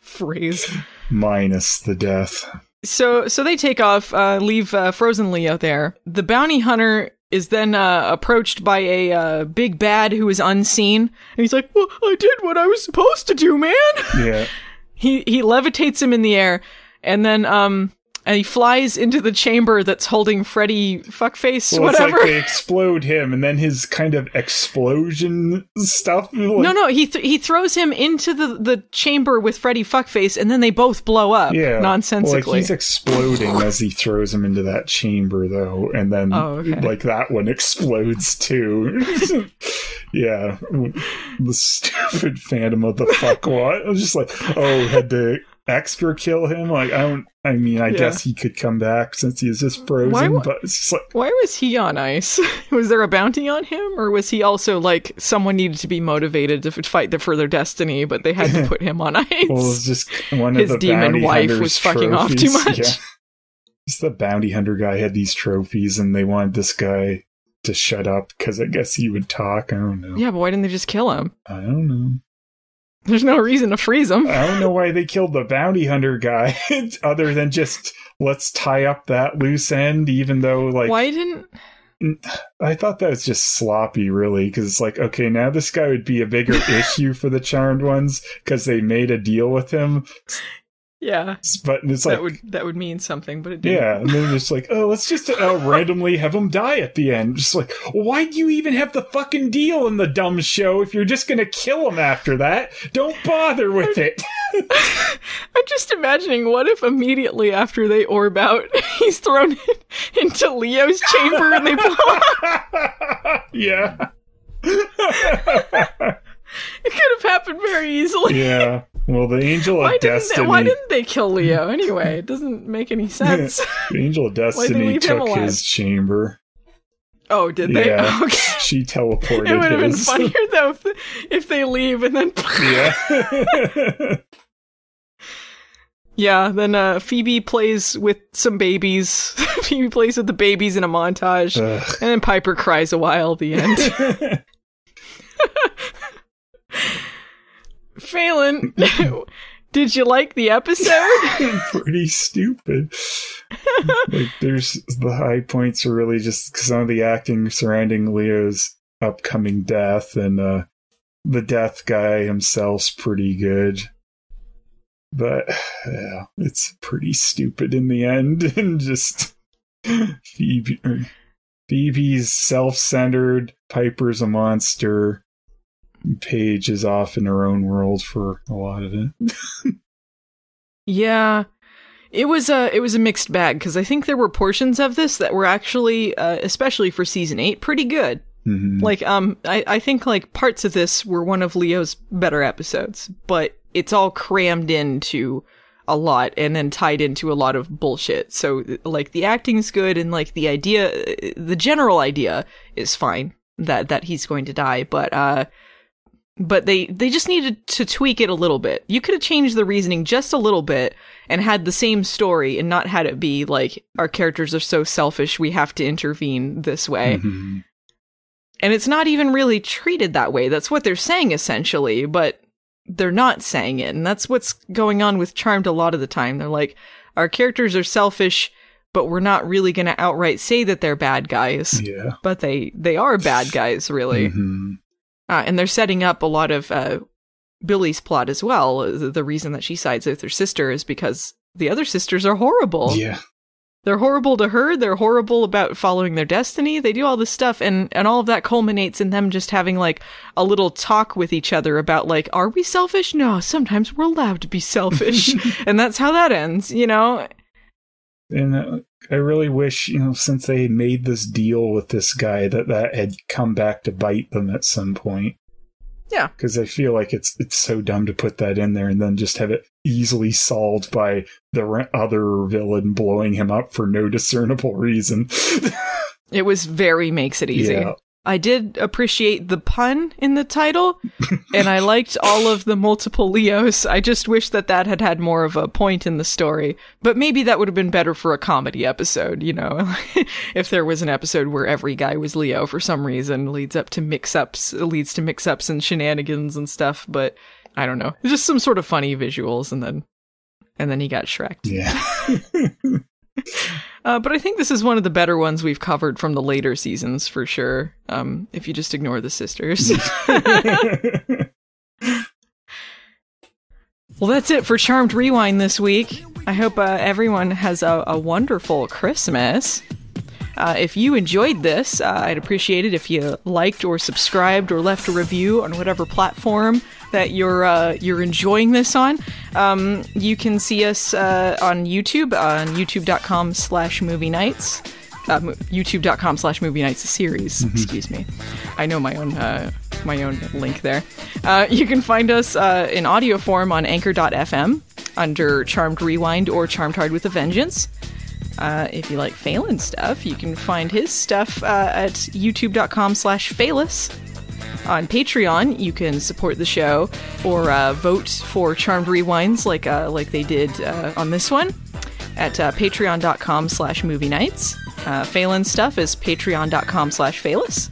Phrase. Minus the death. So so they take off, uh, leave uh, Frozen Leo there. The bounty hunter is then uh, approached by a uh, big bad who is unseen, and he's like, "Well, I did what I was supposed to do, man." Yeah. he he levitates him in the air, and then um and he flies into the chamber that's holding Freddy fuckface Well, whatever. it's like they explode him, and then his kind of explosion stuff. Like, no, no, he th- he throws him into the, the chamber with Freddy fuckface, and then they both blow up yeah, nonsensically. Well, like he's exploding as he throws him into that chamber, though, and then Oh, okay. like that one explodes too. yeah, the stupid Phantom of the fuck what? I was just like, oh, had to extra kill him. Like I don't. I mean, I Yeah. guess he could come back since he is just frozen, Why but it's just like. Why was he on ice? was there a bounty on him, or was he also like someone needed to be motivated to fight the further destiny, but they had to put him on ice? Well, it's just one His of the demon wife was fucking off too much. Yeah. Just the bounty hunter guy had these trophies, and they wanted this guy to shut up because I guess he would talk. I don't know. yeah, but why didn't they just kill him? I don't know. There's no reason to freeze them. I don't know why they killed the bounty hunter guy, other than just let's tie up that loose end. Even though, like, why didn't? I thought that was just sloppy, really, because it's like, okay, now this guy would be a bigger issue for the Charmed ones because they made a deal with him. Yeah, But it's like, that would that would mean something, but it didn't. Yeah, and then just like, oh, let's just uh, randomly have him die at the end. Just like, why do you even have the fucking deal in the dumb show if you're just gonna kill him after that? Don't bother with it. I'm just imagining what if immediately after they orb out, he's thrown in, into Leo's chamber and they blow up. yeah, It could have happened very easily. yeah. Well, the angel Why of didn't, they, destiny. why didn't they kill Leo anyway? It doesn't make any sense. the angel of destiny took his chamber. oh, did they? Yeah, Okay. she teleported. It would have been funnier though if, if they leave and then Yeah. yeah, then uh, Phoebe plays with some babies. Phoebe plays with the babies in a montage, Ugh. and then Piper cries a while at the end. Phelan, Did you like the episode? Pretty stupid. like, there's the high points are really just some of the acting surrounding Leo's upcoming death, and uh, the death guy himself's pretty good. But yeah, it's pretty stupid in the end, and just Phoebe. Phoebe's self-centered. Piper's a monster. Paige is off in her own world for a lot of it. Yeah. It was a it was a mixed bag because I think there were portions of this that were actually, uh, especially for season eight, pretty good. Mhm. Like, um, I, I think like parts of this were one of Leo's better episodes, but it's all crammed into a lot and then tied into a lot of bullshit. So, like, the acting's good and like the idea, the general idea is fine that that he's going to die, but uh, but they they just needed to tweak it a little bit. You could have changed the reasoning just a little bit and had the same story and not had it be like our characters are so selfish we have to intervene this way. Mhm. And it's not even really treated that way. That's what they're saying essentially, but they're not saying it. And that's what's going on with Charmed a lot of the time. They're like, our characters are selfish, but we're not really going to outright say that they're bad guys. Yeah. But they, they are bad guys, really. Mhm. Uh, and they're setting up a lot of uh, Billy's plot as well. The, reason that she sides with her sister is because the other sisters are horrible. Yeah. They're horrible to her. They're horrible about following their destiny. They do all this stuff, and and all of that culminates in them just having like a little talk with each other about like, are we selfish? No, sometimes we're allowed to be selfish, and that's how that ends. You know? And uh, I really wish, you know, since they made this deal with this guy, that that had come back to bite them at some point. Yeah. Because I feel like it's it's so dumb to put that in there and then just have it easily solved by the other villain blowing him up for no discernible reason. It was very makes it easy. Yeah. I did appreciate the pun in the title, and I liked all of the multiple Leos. I just wish that that had had more of a point in the story. But maybe that would have been better for a comedy episode, you know? if there was an episode where every guy was Leo for some reason, leads up to mix-ups, leads to mix-ups and shenanigans and stuff, but I don't know. Just some sort of funny visuals, and then, and then he got Shreked. Yeah. Uh, but I think this is one of the better ones we've covered from the later seasons for sure. Um, if you just ignore the sisters. well, that's it for Charmed Rewind this week. I hope uh, everyone has a, a wonderful Christmas. Uh, if you enjoyed this, uh, I'd appreciate it if you liked or subscribed or left a review on whatever platform that you're uh, you're enjoying this on. Um, you can see us uh, on YouTube on youtube.com slash movie nights. Uh, youtube.com slash movie nights series excuse me i know my own uh, my own link there uh, you can find us uh, in audio form on anchor.fm under charmed rewind or charmed hard with a vengeance uh, if you like Phelan stuff, you can find his stuff uh, at youtube.com slash Phalus. On Patreon, you can support the show or uh, vote for Charmed Rewinds like uh, like they did uh, on this one at uh, patreon.com slash movie nights. Uh, Phelan stuff is patreon.com slash Phalus.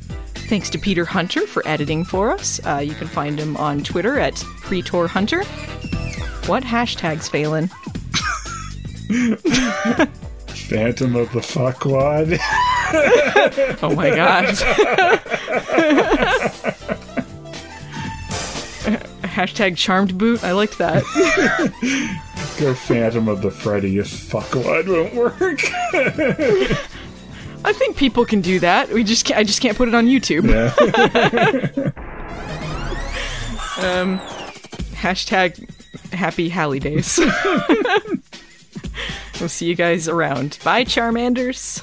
Thanks to Peter Hunter for editing for us. Uh, you can find him on Twitter at Pretor Hunter. What hashtags, Phelan? Phantom of the Fuckwad. Oh my god. Hashtag charmed boot. I liked that. Go Phantom of the Freddy if Fuckwad won't work. I think people can do that. We just can't, I just can't put it on YouTube. Yeah. um, hashtag happy Halle days. We'll see you guys around. Bye, Charmanders.